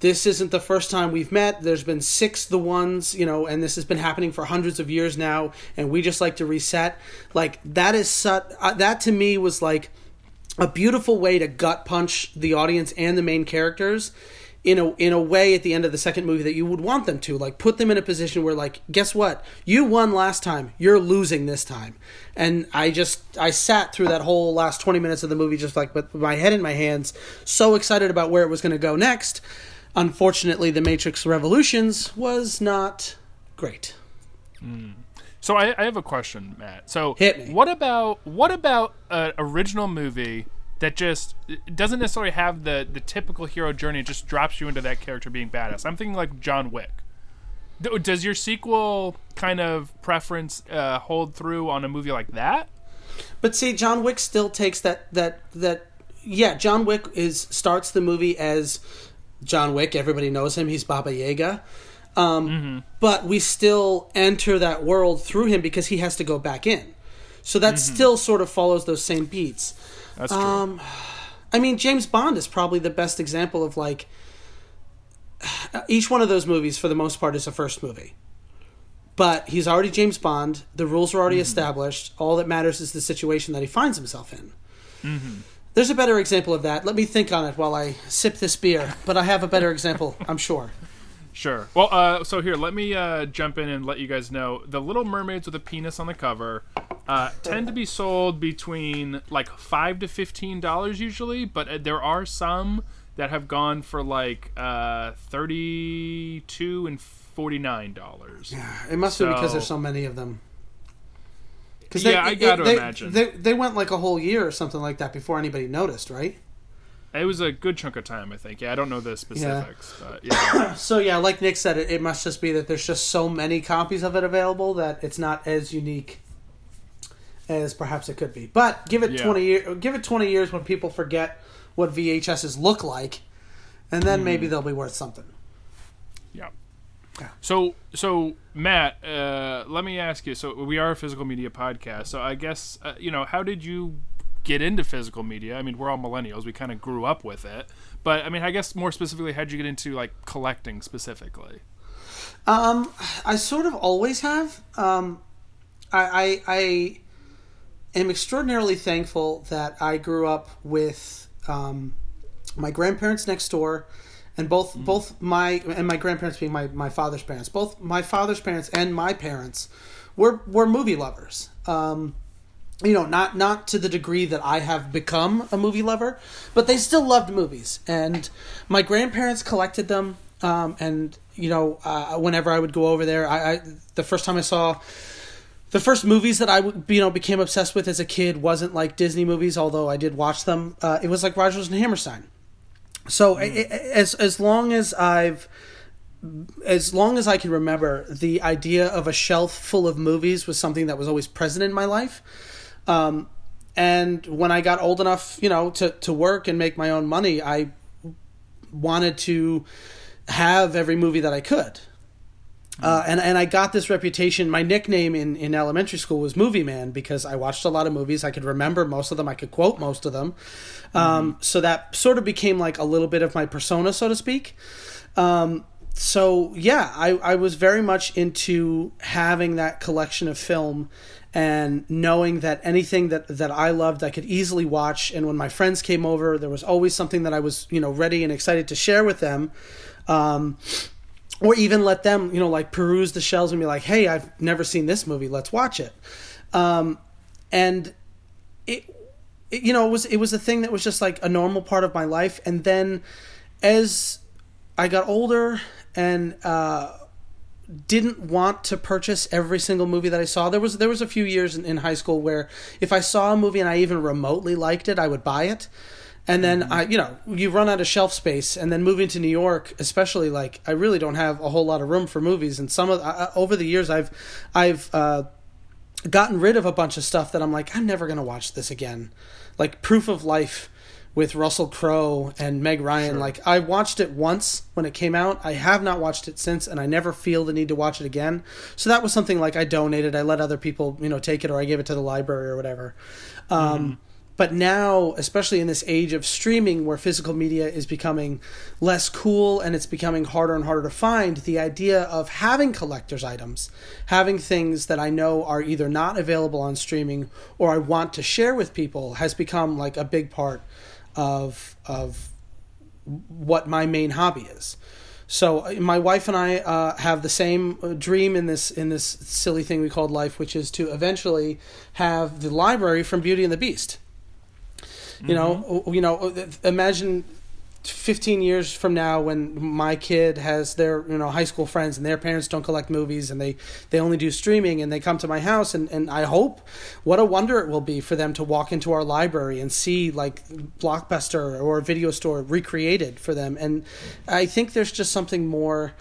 this isn't the first time we've met. There's been six the ones you know and this has been happening for hundreds of years now and we just like to reset. Like that is such uh, that to me was like a beautiful way to gut punch the audience and the main characters in a in a way at the end of the second movie that you would want them to like put them in a position where like guess what? You won last time. You're losing this time. And i just i sat through that whole last 20 minutes of the movie just like with my head in my hands so excited about where it was going to go next. Unfortunately the matrix revolutions was not great. Hmm. So I, I have a question, Matt. So Hit me. what about what about an original movie that just doesn't necessarily have the the typical hero journey? It just drops you into that character being badass. I'm thinking like John Wick. Does your sequel kind of preference uh, hold through on a movie like that? But see, John Wick still takes that that that yeah. John Wick is starts the movie as John Wick. Everybody knows him. He's Baba Yaga. Um, But we still enter that world through him because he has to go back in. So that still sort of follows those same beats. That's true. Um, I mean, James Bond is probably the best example of like each one of those movies, for the most part, is a first movie. But he's already James Bond. The rules are already established. All that matters is the situation that he finds himself in. There's a better example of that. Let me think on it while I sip this beer. But I have a better example, I'm sure. Sure. Well, uh, so here, let me uh, jump in and let you guys know the Little Mermaids with a penis on the cover uh, tend to be sold between like five to fifteen dollars usually, but uh, there are some that have gone for like uh, thirty-two and forty-nine dollars. Yeah, It must be because there's so many of them. Cause Yeah, I gotta imagine. They, they went like a whole year or something like that before anybody noticed, right? It was a good chunk of time, I think. Yeah, I don't know the specifics, but yeah. So yeah, like Nick said, it, it must just be that there's just so many copies of it available that it's not as unique as perhaps it could be. But give it Yeah. twenty years. Give it twenty years when people forget what VHSs look like, and then Hmm. maybe they'll be worth something. Yeah. Yeah. So, so Matt, uh, let me ask you. So we are a physical media podcast. So I guess uh, you know how did you get into physical media? I mean, we're all millennials; we kind of grew up with it. But I mean, I guess more specifically, how'd you get into like collecting specifically? Um, I sort of always have. Um, I, I, I am extraordinarily thankful that I grew up with um, my grandparents next door, and both mm. both my and my grandparents being my, my father's parents. Both my father's parents and my parents were were movie lovers. Um, you know, not not to the degree that I have become a movie lover, but they still loved movies. And my grandparents collected them. Um, and you know, uh, whenever I would go over there, I, I the first time I saw the first movies that I you know became obsessed with as a kid wasn't like Disney movies, although I did watch them. Uh, it was like Rodgers and Hammerstein. So mm. as as long as I've as long as I can remember, the idea of a shelf full of movies was something that was always present in my life. Um, and when I got old enough, you know, to, to work and make my own money, I wanted to have every movie that I could. Uh, and and I got this reputation. My nickname in, in elementary school was Movie Man because I watched a lot of movies. I could remember most of them. I could quote most of them. Um, mm-hmm. So that sort of became like a little bit of my persona, so to speak. Um, so yeah, I, I was very much into having that collection of film and knowing that anything that that I loved I could easily watch. And when my friends came over there was always something that I was you know ready and excited to share with them. Um, or even let them you know like peruse the shelves and be like hey I've never seen this movie. Let's watch it. Um, and it, it you know it was it was a thing that was just like a normal part of my life. And then as I got older and uh, didn't want to purchase every single movie that I saw. There was there was a few years in, in, high school where if I saw a movie and I even remotely liked it, I would buy it. And then mm-hmm. I, you know, you run out of shelf space, and then moving to New York, especially, like I really don't have a whole lot of room for movies. And some of uh, over the years, I've, I've uh, gotten rid of a bunch of stuff that I'm like, I'm never gonna watch this again. Like Proof of Life with Russell Crowe and Meg Ryan. Sure. Like I watched it once when it came out. I have not watched it since, and I never feel the need to watch it again. So that was something like I donated. I let other people, you know, take it, or I gave it to the library or whatever. Um, mm-hmm. But now, especially in this age of streaming where physical media is becoming less cool and it's becoming harder and harder to find, the idea of having collector's items, having things that I know are either not available on streaming or I want to share with people has become like a big part of of what my main hobby is. So uh, my wife and I uh, have the same uh, dream in this in this silly thing we called life, which is to eventually have the library from Beauty and the Beast. You mm-hmm. know, you know, imagine 15 years from now when my kid has their you know high school friends and their parents don't collect movies and they they only do streaming and they come to my house and, and i hope what a wonder it will be for them to walk into our library and see like blockbuster or video store recreated for them. And i think there's just something more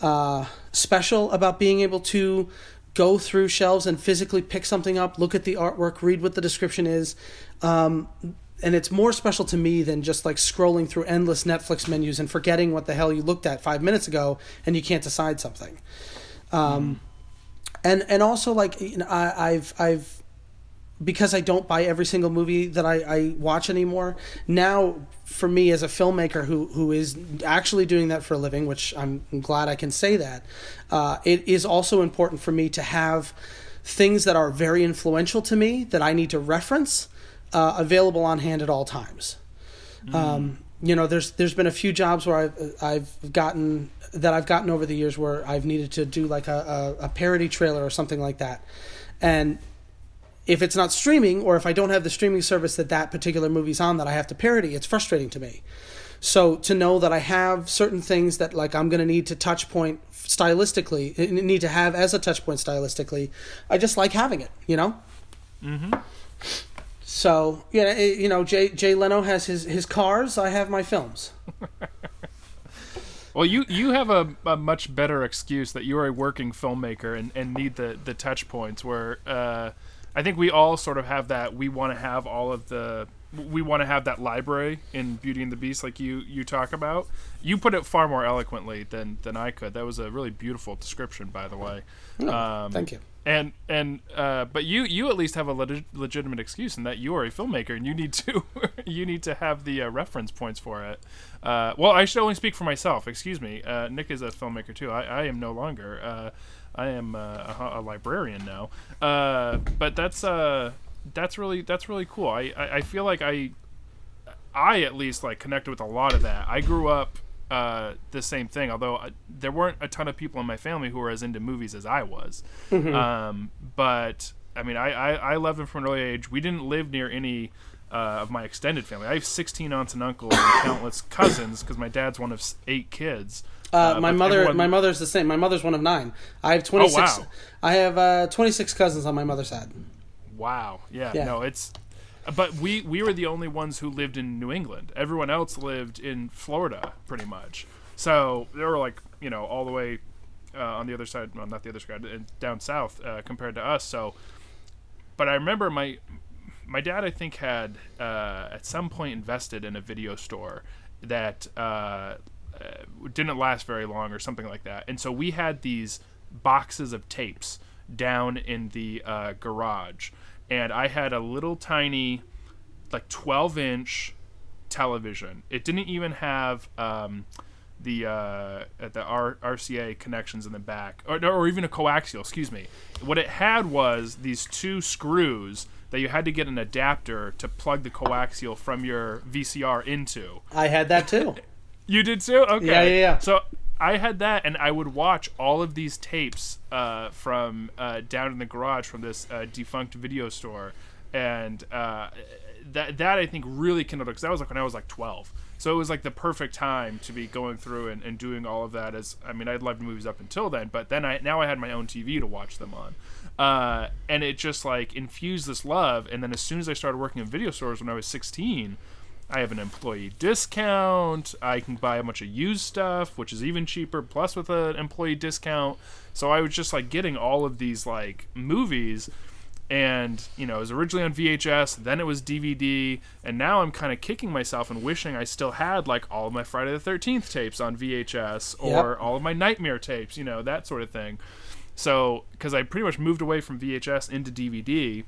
uh, special about being able to go through shelves and physically pick something up look at the artwork read what the description is. Um, and it's more special to me than just like scrolling through endless Netflix menus and forgetting what the hell you looked at five minutes ago and you can't decide something. Um, mm. and and also like you know, I, I've I've because I don't buy every single movie that I, I watch anymore. Now, for me as a filmmaker who who is actually doing that for a living, which I'm glad I can say that, uh, it is also important for me to have things that are very influential to me that I need to reference uh, available on hand at all times. Mm. Um, you know, there's there's been a few jobs where I've I've gotten that I've gotten over the years where I've needed to do like a, a, a parody trailer or something like that, and if it's not streaming or if I don't have the streaming service that that particular movie's on that I have to parody, it's frustrating to me. So to know that I have certain things that like I'm going to need to touch point stylistically, need to have as a touch point stylistically, I just like having it, you know. Mm-hmm. So yeah, you know, Jay Jay Leno has his his cars. I have my films. well, you you have a, a much better excuse that you are a working filmmaker and, and need the the touch points. Where uh, I think we all sort of have that. We want to have all of the we want to have that library in Beauty and the Beast, like you you talk about. You put it far more eloquently than than I could. That was a really beautiful description, by the way. Um, Thank you. and and uh, but you you at least have a leg- legitimate excuse in that you are a filmmaker and you need to you need to have the uh, reference points for it. Uh, well, I should only speak for myself. Excuse me. Uh, Nick is a filmmaker too. I, I am no longer. Uh, I am uh, a, a librarian now. Uh, but that's uh that's really that's really cool. I, I I feel like I I at least like connected with a lot of that. I grew up uh, the same thing, although uh, there weren't a ton of people in my family who were as into movies as I was. Um, but I mean, I, I, I loved them from an early age. We didn't live near any uh, of my extended family. I have 16 aunts and uncles and countless cousins because my dad's one of eight kids. Uh, my mother, everyone- my mother's the same. My mother's one of nine. I have twenty six. wow. I have uh, twenty six cousins on my mother's side. Wow. Yeah, Yeah. No, it's. But we we were the only ones who lived in New England. Everyone else lived in Florida, pretty much. So they were like you know all the way uh, on the other side, well, not the other side, down south uh, compared to us. So, but I remember my my dad, I think, had uh, at some point invested in a video store that uh, uh, didn't last very long or something like that. And so we had these boxes of tapes down in the uh, garage. And I had a little tiny, like 12 inch television. It didn't even have um, the uh, the R- RCA connections in the back, or, or even a coaxial. Excuse me. What it had was these two screws that you had to get an adapter to plug the coaxial from your VCR into. I had that too. You did too? Okay. Yeah, yeah, yeah. So I had that, and I would watch all of these tapes uh, from uh, down in the garage from this uh, defunct video store, and uh, that that I think really kindled because that was like when I was like twelve. So it was like the perfect time to be going through and, and doing all of that. As I mean, I'd loved movies up until then, but then I now I had my own TV to watch them on. Uh, and it just like infused this love. And then as soon as I started working in video stores when I was 16, I have an employee discount. I can buy a bunch of used stuff, which is even cheaper, plus with an employee discount. So I was just like getting all of these like movies, and you know, it was originally on VHS, then it was DVD, and now I'm kind of kicking myself and wishing I still had like all of my Friday the Thirteenth tapes on VHS or Yep. all of my Nightmare tapes, you know, that sort of thing. So, because I pretty much moved away from VHS into DVD,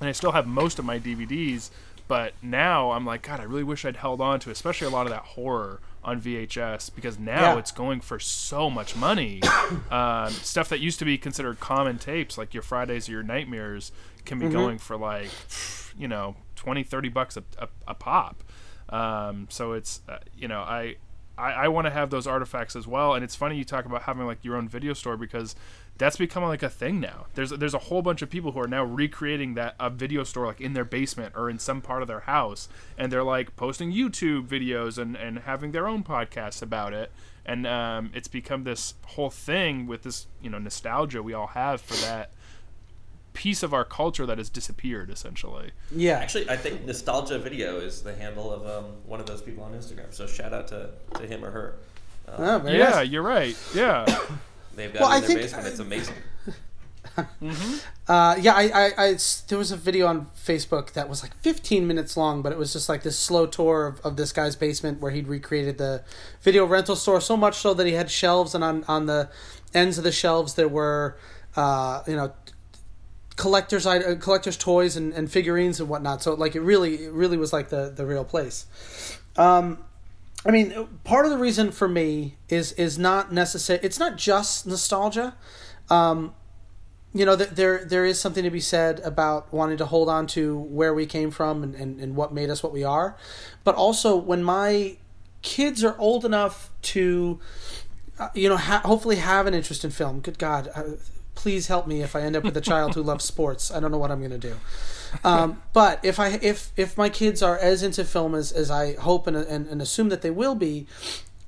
and I still have most of my DVDs, but now I'm like, God, I really wish I'd held on to, especially a lot of that horror on VHS, because now Yeah. it's going for so much money. um, stuff that used to be considered common tapes, like your Fridays or your Nightmares, can be going for like, you know, 20, 30 bucks a, a, a pop. Um, so it's, uh, you know, I, I, I want to have those artifacts as well. And it's funny you talk about having like your own video store because that's becoming like a thing now. There's there's a whole bunch of people who are now recreating that a video store like in their basement or in some part of their house, and they're like posting YouTube videos and and having their own podcasts about it. And um, it's become this whole thing with this you know nostalgia we all have for that piece of our culture that has disappeared essentially. Yeah. Actually, I think Nostalgia Video is the handle of um, one of those people on Instagram. So shout out to, to him or her. Uh, Oh, yeah, nice. you're right. Yeah. They've got Well, it I in their think- basement. It's amazing. Uh, yeah, I, there was a video on Facebook that was like 15 minutes long, but it was just like this slow tour of, of this guy's basement where he'd recreated the video rental store so much so that he had shelves, and on on the ends of the shelves there were, uh, you know, collectors uh, collectors toys and, and figurines and whatnot. So like it really it really was like the the real place. Um, I mean, part of the reason for me is is not necessary. It's not just nostalgia. Um, you know, th- there there is something to be said about wanting to hold on to where we came from and, and, and what made us what we are. But also, when my kids are old enough to, uh, you know, ha- hopefully have an interest in film. Good God, uh, please help me if I end up with a child who loves sports. I don't know what I'm going to do. Um, but if I if if my kids are as into film as, as I hope and, and, and assume that they will be,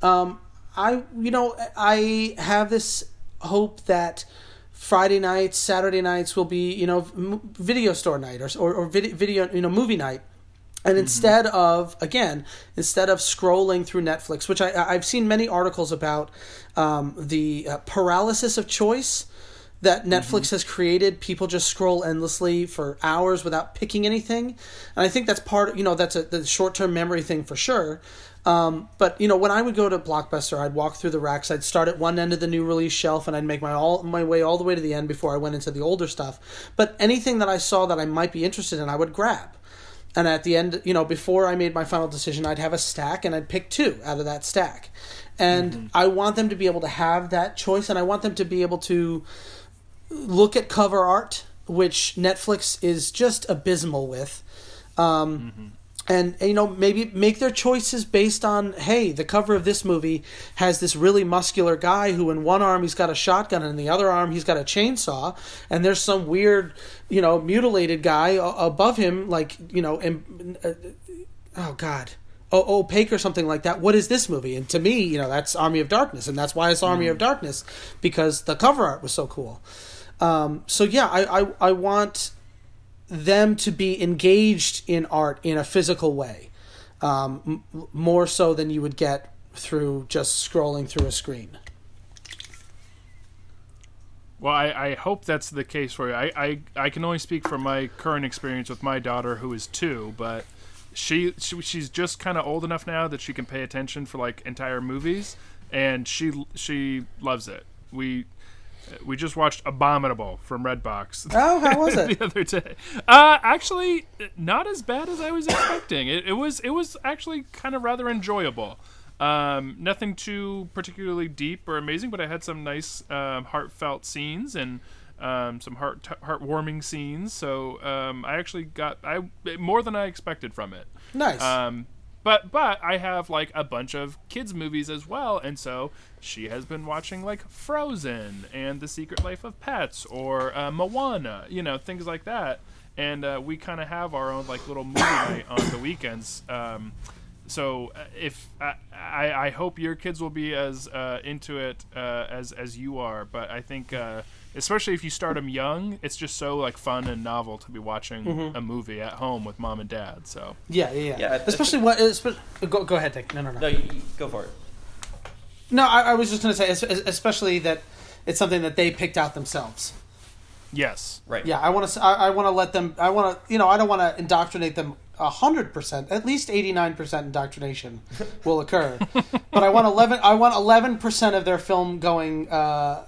um, I you know I have this hope that Friday nights, Saturday nights will be you know m- video store night or or, or video, video you know movie night. And instead of again, instead of scrolling through Netflix, which I, I've seen many articles about um, the uh, paralysis of choice that Netflix has created. People just scroll endlessly for hours without picking anything, and I think that's part. You know, that's a the short term memory thing for sure. Um, but you know, when I would go to Blockbuster, I'd walk through the racks. I'd start at one end of the new release shelf, and I'd make my all my way all the way to the end before I went into the older stuff. But anything that I saw that I might be interested in, I would grab. And at the end, you know, before I made my final decision, I'd have a stack, and I'd pick two out of that stack. And I want them to be able to have that choice, and I want them to be able to look at cover art, which Netflix is just abysmal with. Um, And, and, you know maybe make their choices based on hey the cover of this movie has this really muscular guy who in one arm he's got a shotgun and in the other arm he's got a chainsaw and there's some weird you know mutilated guy above him like you know and, uh, oh god oh, opaque or something like that. What is this movie? And to me, you know, that's Army of Darkness, and that's why it's Army of Darkness because the cover art was so cool. Um, so yeah, I, I I want them to be engaged in art in a physical way, um, m- more so than you would get through just scrolling through a screen. Well, I, I hope that's the case for you. I, I, I can only speak from my current experience with my daughter, who is two, but she, she she's just kind of old enough now that she can pay attention for like entire movies, and she she loves it. We we just watched Abominable from Redbox. Oh, how was it? the other day. Uh, actually, not as bad as I was expecting. It, it was it was actually kind of rather enjoyable. Um, nothing too particularly deep or amazing, but I had some nice um, heartfelt scenes and um, some heart heartwarming scenes. So um, I actually got I more than I expected from it. Nice. But but I have like a bunch of kids movies as well, and so she has been watching like Frozen and The Secret Life of Pets or uh, Moana, you know, things like that. And uh, we kind of have our own like little movie night on the weekends. Um, so uh, if I, I, I hope your kids will be as uh, into it uh, as as you are, but I think uh, especially if you start them young, it's just so like fun and novel to be watching a movie at home with mom and dad. So yeah, yeah, yeah. Yeah, I- I Especially what? espe- Go, go ahead, Dick. No, no, no. No, you, you go for it. No, I, I was just going to say, es- es- especially that it's something that they picked out themselves. Yes. Right. Yeah, I want to. I, I want to let them. I want to. You know, I don't want to indoctrinate them hundred percent. At least eighty nine percent indoctrination will occur. but I want eleven. I want eleven percent of their film going uh,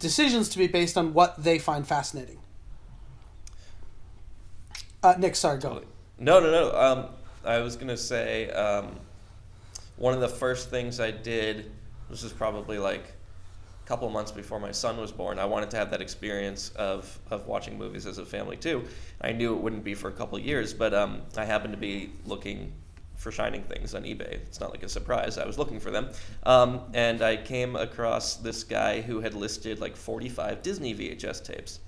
decisions to be based on what they find fascinating. Uh, Nick, sorry, go. No, no, no. Um, I was gonna say um, one of the first things I did. This is probably like a couple months before my son was born. I wanted to have that experience of of watching movies as a family too. I knew it wouldn't be for a couple years, but um, I happened to be looking for shining things on eBay. It's not like a surprise. I was looking for them, um, and I came across this guy who had listed like 45 Disney VHS tapes,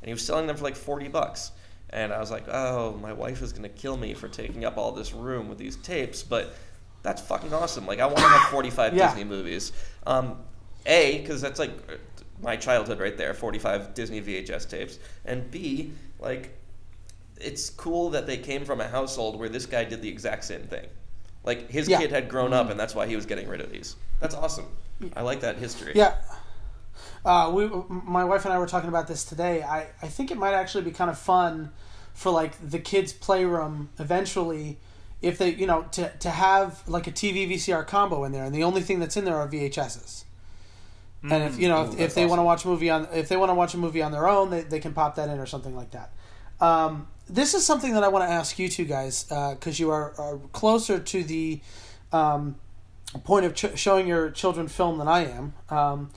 and he was selling them for like 40 bucks. And I was like, oh, my wife is gonna kill me for taking up all this room with these tapes, but that's fucking awesome. Like, I want to have 45 Yeah. Disney movies. Um, a, because that's like my childhood right there, 45 Disney VHS tapes, and B, like, it's cool that they came from a household where this guy did the exact same thing. Like, his Yeah. kid had grown up, and that's why he was getting rid of these. That's awesome. I like that history. Yeah. Uh, we, my wife and I were talking about this today. I, I think it might actually be kind of fun for like the kids' playroom eventually, if they you know to to have like a TV VCR combo in there, and the only thing that's in there are VHSs. And if you know if, Ooh, if that's they want to watch a movie on if they want to watch a movie on their own, they, they can pop that in or something like that. Um, this is something that I want to ask you two guys because you are, are closer to the um, point of ch- showing your children film than I am. Um,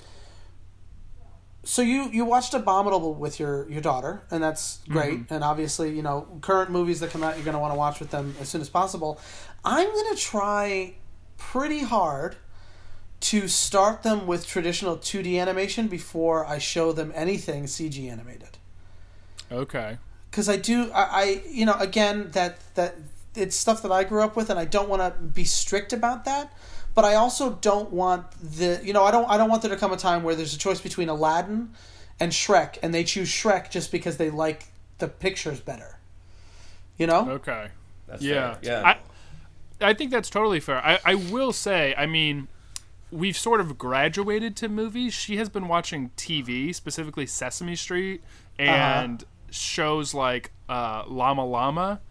so you you watched Abominable with your your daughter, and that's great. And obviously, you know, current movies that come out, you're going to want to watch with them as soon as possible. I'm going to try pretty hard to start them with traditional 2D animation before I show them anything CG animated okay. Because I do I, I you know again that that it's stuff that I grew up with and I don't want to be strict about that but I also don't want the you know I don't I don't want there to come a time where there's a choice between Aladdin and Shrek and they choose Shrek just because they like the pictures better you know Okay. That's yeah. fair. Yeah. I, I think that's totally fair. I, I will say, I mean, we've sort of graduated to movies. She has been watching TV, specifically Sesame Street uh-huh. and shows like uh, Llama Llama,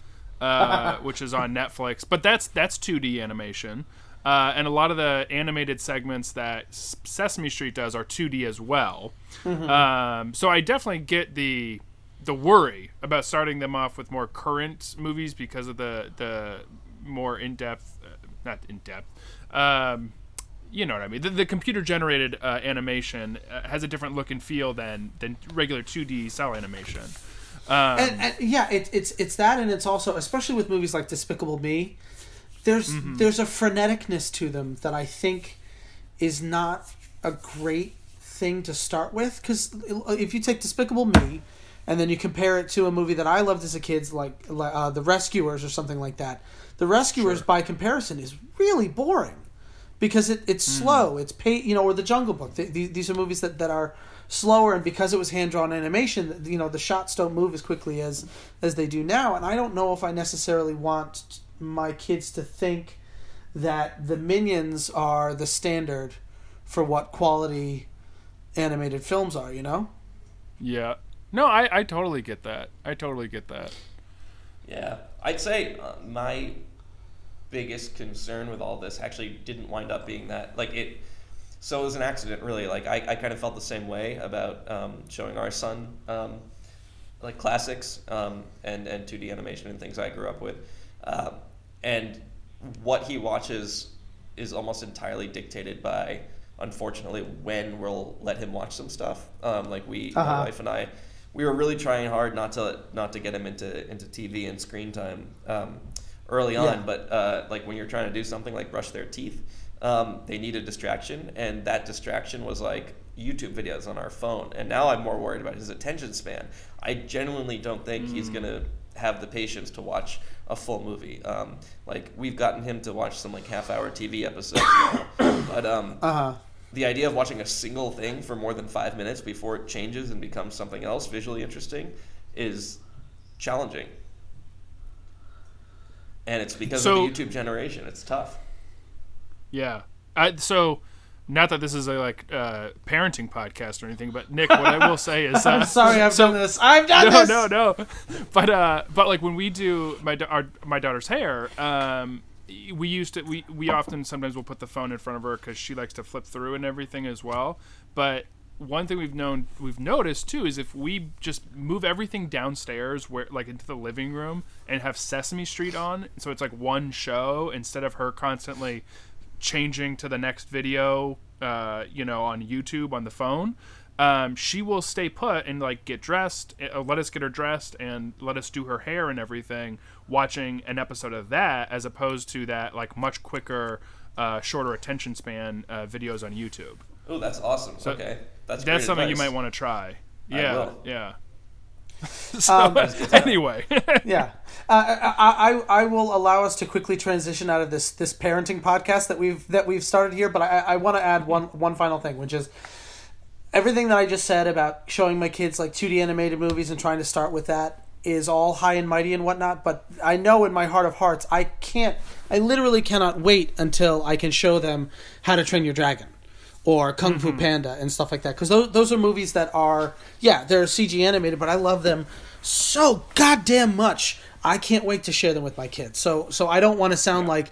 uh, which is on Netflix. But that's that's 2D animation. Uh, and a lot of the animated segments that Sesame Street does are 2D as well. Um, so I definitely get the the worry about starting them off with more current movies because of the the more in depth, uh, not in depth. Um, you know what I mean. The, the computer generated uh, animation uh, has a different look and feel than than regular 2D cel animation. Um, and, and yeah, it, it's it's that, and it's also especially with movies like Despicable Me. There's Mm-hmm. there's a freneticness to them that I think is not a great thing to start with because if you take Despicable Me and then you compare it to a movie that I loved as a kid, like uh, The Rescuers or something like that, The Rescuers by comparison is really boring because it, it's slow. It's pay, you know, or the Jungle Book. Th- th- these are movies that, that are slower, and because it was hand drawn animation, you know, the shots don't move as quickly as as they do now. And I don't know if I necessarily want my kids to think that the Minions are the standard for what quality animated films are. You know? yeah. No, I, I totally get that. I totally get that. Yeah, I'd say uh, my biggest concern with all this actually didn't wind up being that. Like it, so it was an accident, really. Like I, I kind of felt the same way about um, showing our son um, like classics um, and and 2D animation and things I grew up with, um, and what he watches is almost entirely dictated by. Unfortunately, when we'll let him watch some stuff, um, like we, my Uh-huh. wife and I, we were really trying hard not to not to get him into into TV and screen time um, early on. Yeah. But uh, like when you're trying to do something like brush their teeth, um, they need a distraction, and that distraction was like YouTube videos on our phone. And now I'm more worried about his attention span. I genuinely don't think he's gonna have the patience to watch a full movie. Um, like we've gotten him to watch some like half hour TV episodes now, but um, Uh huh. the idea of watching a single thing for more than five minutes before it changes and becomes something else visually interesting is challenging. And it's because So- of the YouTube generation. It's tough. Yeah. I, so, not that this is a like uh, parenting podcast or anything, but Nick, what I will say is, uh, I'm sorry, I've so- done this. I've done no, this. no, no. No. But uh, but like when we do my our, my daughter's hair, um, we used to we we often sometimes we'll put the phone in front of her because she likes to flip through and everything as well. But one thing we've known we've noticed too is if we just move everything downstairs where like into the living room and have Sesame Street on, so it's like one show instead of her constantly changing to the next video, uh, you know, on YouTube on the phone, um, she will stay put and like get dressed, uh, let us get her dressed and let us do her hair and everything, watching an episode of that as opposed to that like much quicker, uh, shorter attention span uh, videos on YouTube. Oh, that's awesome. okay. That's That's something you might want to try. Yeah, yeah. so Um, anyway, yeah, uh, I, I I will allow us to quickly transition out of this this parenting podcast that we've that we've started here, but I I want to add one one final thing, which is everything that I just said about showing my kids like 2D animated movies and trying to start with that is all high and mighty and whatnot. But I know in my heart of hearts, I can't, I literally cannot wait until I can show them How to Train Your Dragon or Kung Fu mm-hmm. Panda and stuff like that. Because those, those are movies that are, yeah, they're CG animated, but I love them so goddamn much. I can't wait to share them with my kids. So, so I don't want to sound like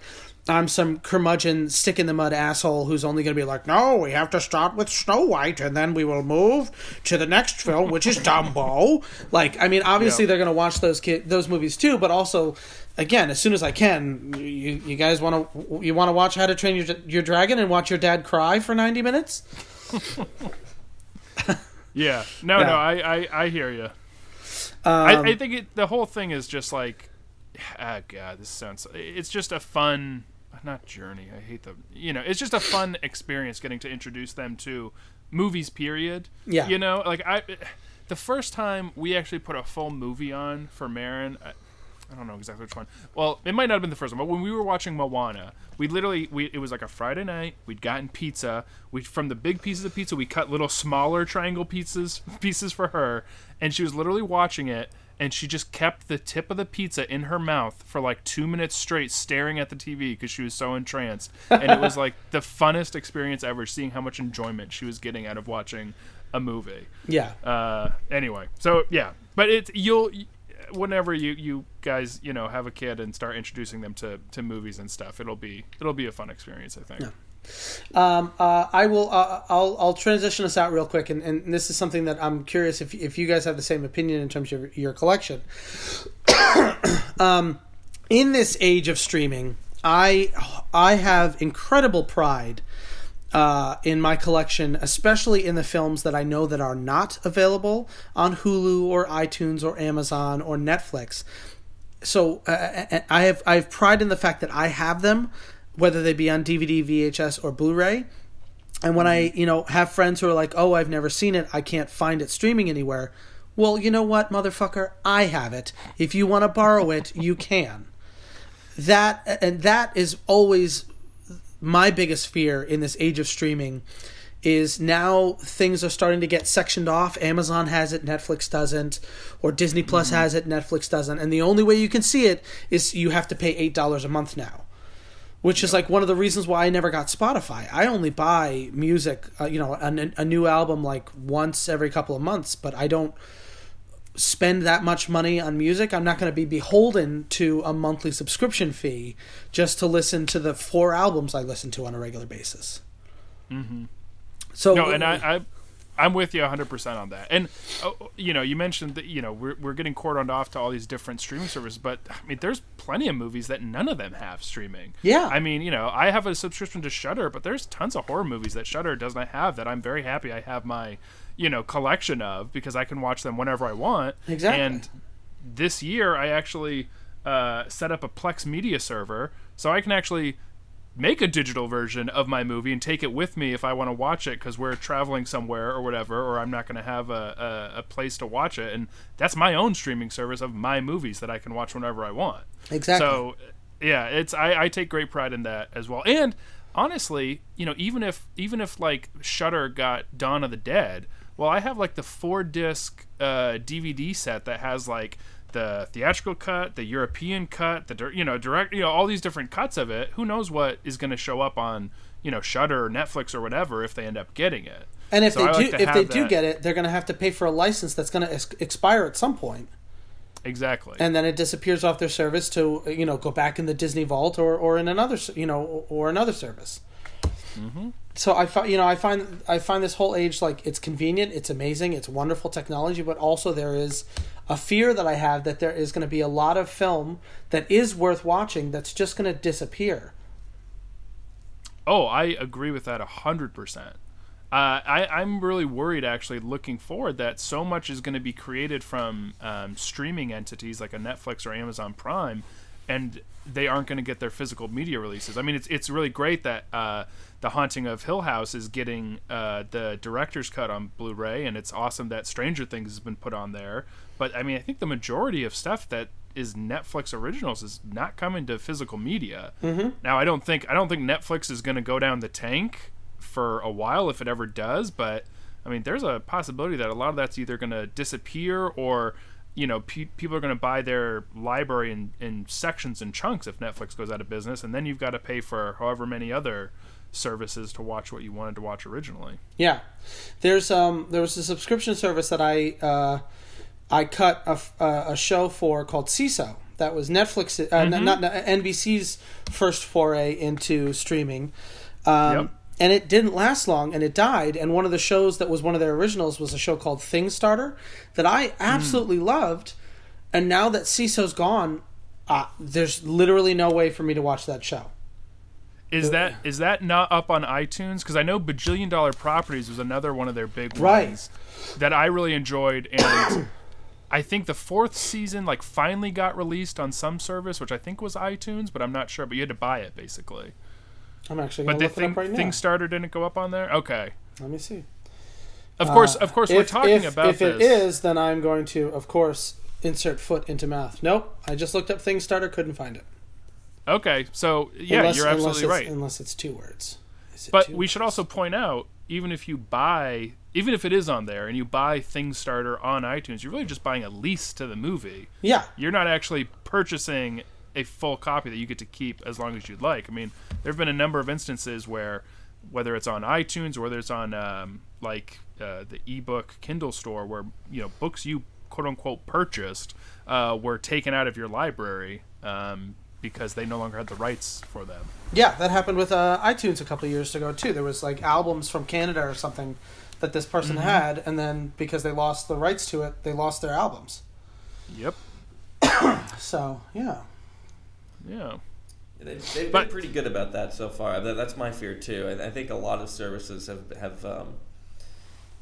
I'm some curmudgeon stick in the mud asshole who's only going to be like, no, we have to start with Snow White and then we will move to the next film, which is Dumbo. Like, I mean, obviously Yeah. they're going to watch those kid those movies too, but also, again, as soon as I can, you, you guys want to you want to watch How to Train Your Your Dragon and watch your dad cry for ninety minutes? yeah. No, Yeah. no, I, I, I hear you. Um, I, I think it, the whole thing is just like, ah, God, this sounds. It's just a fun, not journey. I hate the, you know, it's just a fun experience getting to introduce them to movies. Period. Yeah. You know, like I, the first time we actually put a full movie on for Marin. I, don't know exactly which one. Well, it might not have been the first one, but when we were watching Moana, we literally we it was like a Friday night. We'd gotten pizza. We from the big pieces of pizza, we cut little smaller triangle pieces pieces for her, and she was literally watching it. and she just kept the tip of the pizza in her mouth for like two minutes straight, staring at the TV because she was so entranced. And it was like the funnest experience ever, seeing how much enjoyment she was getting out of watching a movie. Yeah. Uh, anyway, so yeah, but it's you'll whenever you you guys you know have a kid and start introducing them to to movies and stuff, it'll be it'll be a fun experience. I think. Yeah. Um, uh, I will. Uh, I'll. I'll transition us out real quick, and, and this is something that I'm curious if if you guys have the same opinion in terms of your, your collection. um, in this age of streaming, I I have incredible pride uh, in my collection, especially in the films that I know that are not available on Hulu or iTunes or Amazon or Netflix. So uh, I have I have pride in the fact that I have them whether they be on DVD, VHS, or Blu-ray. And when I, you know, have friends who are like, "Oh, I've never seen it. I can't find it streaming anywhere." Well, you know what, motherfucker? I have it. If you want to borrow it, you can. That and that is always my biggest fear in this age of streaming is now things are starting to get sectioned off. Amazon has it, Netflix doesn't, or Disney Plus mm-hmm. has it, Netflix doesn't. And the only way you can see it is you have to pay $8 a month now which is like one of the reasons why I never got Spotify. I only buy music, uh, you know, a, a, new album like once every couple of months, but I don't spend that much money on music. I'm not going to be beholden to a monthly subscription fee just to listen to the four albums I listen to on a regular basis. Mm-hmm. So no, and I, I I'm with you 100% on that. And, uh, you know, you mentioned that, you know, we're, we're getting cordoned off to all these different streaming services, but, I mean, there's plenty of movies that none of them have streaming. Yeah. I mean, you know, I have a subscription to Shudder, but there's tons of horror movies that Shudder doesn't have that I'm very happy I have my, you know, collection of because I can watch them whenever I want. Exactly. And this year I actually uh, set up a Plex media server so I can actually make a digital version of my movie and take it with me if I want to watch it because we're traveling somewhere or whatever, or I'm not going to have a, a, a, place to watch it. And that's my own streaming service of my movies that I can watch whenever I want. Exactly. So, yeah, it's I, I take great pride in that as well. And honestly, you know, even if even if like Shudder got Dawn of the Dead, well, I have like the four disc uh, DVD set that has like the theatrical cut, the European cut, the you know direct, you know all these different cuts of it. Who knows what is going to show up on you know Shudder or Netflix or whatever if they end up getting it. And if so they do, if they that. do get it, they're going to have to pay for a license that's going to ex- expire at some point. Exactly. And then it disappears off their service to you know go back in the Disney Vault or, or in another you know or another service. Mm-hmm. So I find you know I find I find this whole age like it's convenient, it's amazing, it's wonderful technology, but also there is a fear that I have that there is going to be a lot of film that is worth watching that's just going to disappear. Oh, I agree with that hundred percent. Uh, I, I'm really worried, actually, looking forward, that so much is going to be created from um, streaming entities like a Netflix or Amazon Prime, and they aren't going to get their physical media releases. I mean, it's it's really great that uh, the Haunting of Hill House is getting uh, the director's cut on Blu-ray, and it's awesome that Stranger Things has been put on there. But I mean, I think the majority of stuff that is Netflix originals is not coming to physical media. Mm-hmm. Now, I don't think I don't think Netflix is going to go down the tank for a while if it ever does. But I mean, there's a possibility that a lot of that's either going to disappear or you know, pe- people are going to buy their library in, in sections and chunks if Netflix goes out of business, and then you've got to pay for however many other services to watch what you wanted to watch originally. Yeah, there's um there was a subscription service that I uh, I cut a, a show for called Seeso. That was Netflix, uh, mm-hmm. not, not, NBC's first foray into streaming. Um, yep and it didn't last long and it died and one of the shows that was one of their originals was a show called thing starter that i absolutely mm. loved and now that Seeso's gone uh, there's literally no way for me to watch that show is that is that not up on itunes because i know bajillion dollar properties was another one of their big right. ones that i really enjoyed and i think the fourth season like finally got released on some service which i think was itunes but i'm not sure but you had to buy it basically I'm actually But look thing, right. Thing starter didn't go up on there. Okay. Let me see. Of course, uh, of course, we're talking if, about if this. it is, then I'm going to, of course, insert foot into mouth. Nope, I just looked up thing starter, couldn't find it. Okay, so yeah, unless, you're absolutely unless right. Unless it's two words. But two we words? should also point out, even if you buy, even if it is on there and you buy ThingStarter on iTunes, you're really just buying a lease to the movie. Yeah. You're not actually purchasing a full copy that you get to keep as long as you'd like. I mean, there have been a number of instances where, whether it's on iTunes or whether it's on um, like uh, the ebook Kindle store, where you know books you quote unquote purchased uh, were taken out of your library um, because they no longer had the rights for them. Yeah, that happened with uh, iTunes a couple of years ago too. There was like albums from Canada or something that this person had, and then because they lost the rights to it, they lost their albums. Yep. So yeah, Yeah. They've, they've But- been pretty good about that so far. That, that's my fear too. I, I think a lot of services have have um,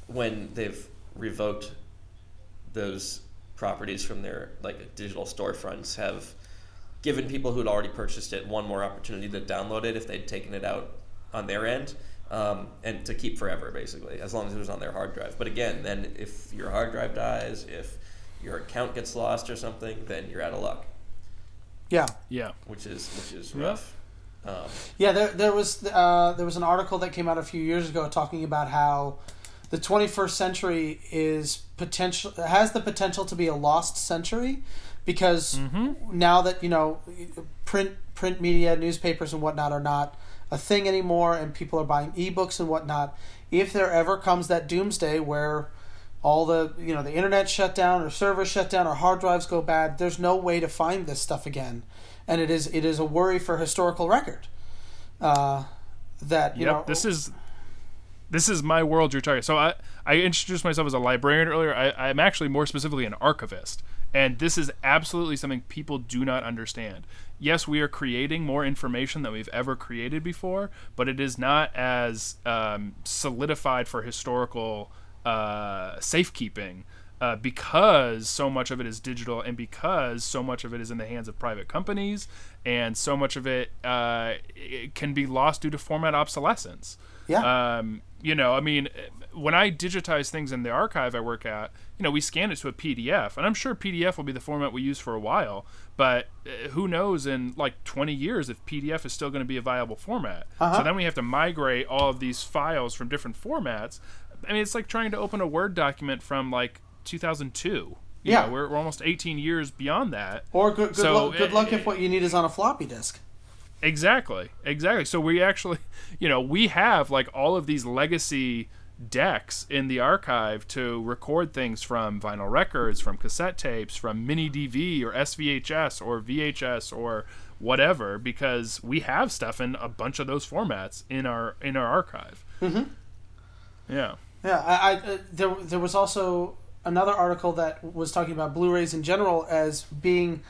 when they've revoked those properties from their like digital storefronts have given people who'd already purchased it one more opportunity to download it if they'd taken it out on their end um, and to keep forever basically as long as it was on their hard drive but again then if your hard drive dies if your account gets lost or something then you're out of luck yeah, Yeah. which is which is Yeah. rough um, yeah. There, there was uh, there was an article that came out a few years ago talking about how the 21st century is potential has the potential to be a lost century because now that you know print print media newspapers and whatnot are not a thing anymore and people are buying ebooks and whatnot if there ever comes that doomsday where all the you know the internet shut down or servers shut down or hard drives go bad there's no way to find this stuff again and it is it is a worry for historical record uh, that you yep. know this is this is my world you're talking. So I I introduced myself as a librarian earlier. I, I'm actually more specifically an archivist, and this is absolutely something people do not understand. Yes, we are creating more information than we've ever created before, but it is not as um, solidified for historical uh, safekeeping. Uh, because so much of it is digital and because so much of it is in the hands of private companies and so much of it, uh, it can be lost due to format obsolescence. Yeah Um, you know, I mean, when I digitize things in the archive I work at, you know, we scan it to a PDF, and I'm sure PDF will be the format we use for a while. But uh, who knows in like 20 years if PDF is still going to be a viable format? Uh-huh. So then we have to migrate all of these files from different formats. I mean, it's like trying to open a Word document from like 2002. You Yeah. know, we're, we're almost 18 years beyond that. Or good, good, So, luck, good luck uh, if what you need is on a floppy disk. Exactly. Exactly. So we actually, you know, we have like all of these legacy decks in the archive to record things from vinyl records, from cassette tapes, from mini DV or SVHS or VHS or whatever because we have stuff in a bunch of those formats in our in our archive. Mm-hmm. Yeah. Yeah, I, I uh, there there was also another article that was talking about Blu-rays in general as being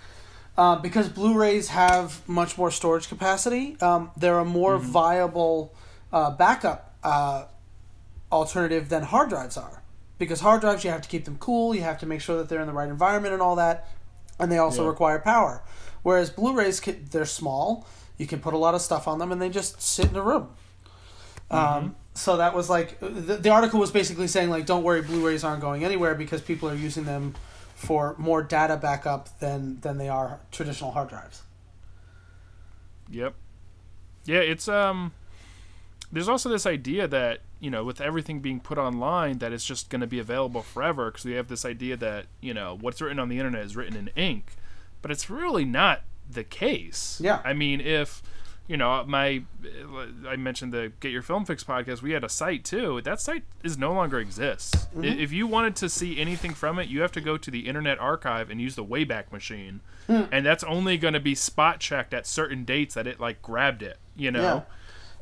uh, because Blu-rays have much more storage capacity. Um, they're a more viable uh, backup uh, alternative than hard drives are. Because hard drives, you have to keep them cool, you have to make sure that they're in the right environment and all that, and they also Yeah. require power. Whereas Blu-rays, they're small, you can put a lot of stuff on them, and they just sit in a room. Um, so that was like the, the article was basically saying like, don't worry, Blu-rays aren't going anywhere because people are using them for more data backup than than they are traditional hard drives. Yep. Yeah, it's um there's also this idea that, you know, with everything being put online that it's just going to be available forever because we have this idea that, you know, what's written on the internet is written in ink. But it's really not the case. Yeah. I mean, if you know, my I mentioned the Get Your Film Fix podcast. We had a site too. That site is no longer exists. I If you wanted to see anything from it, you have to go to the Internet Archive and use the Wayback Machine, and that's only going to be spot checked at certain dates that it like grabbed it. You know,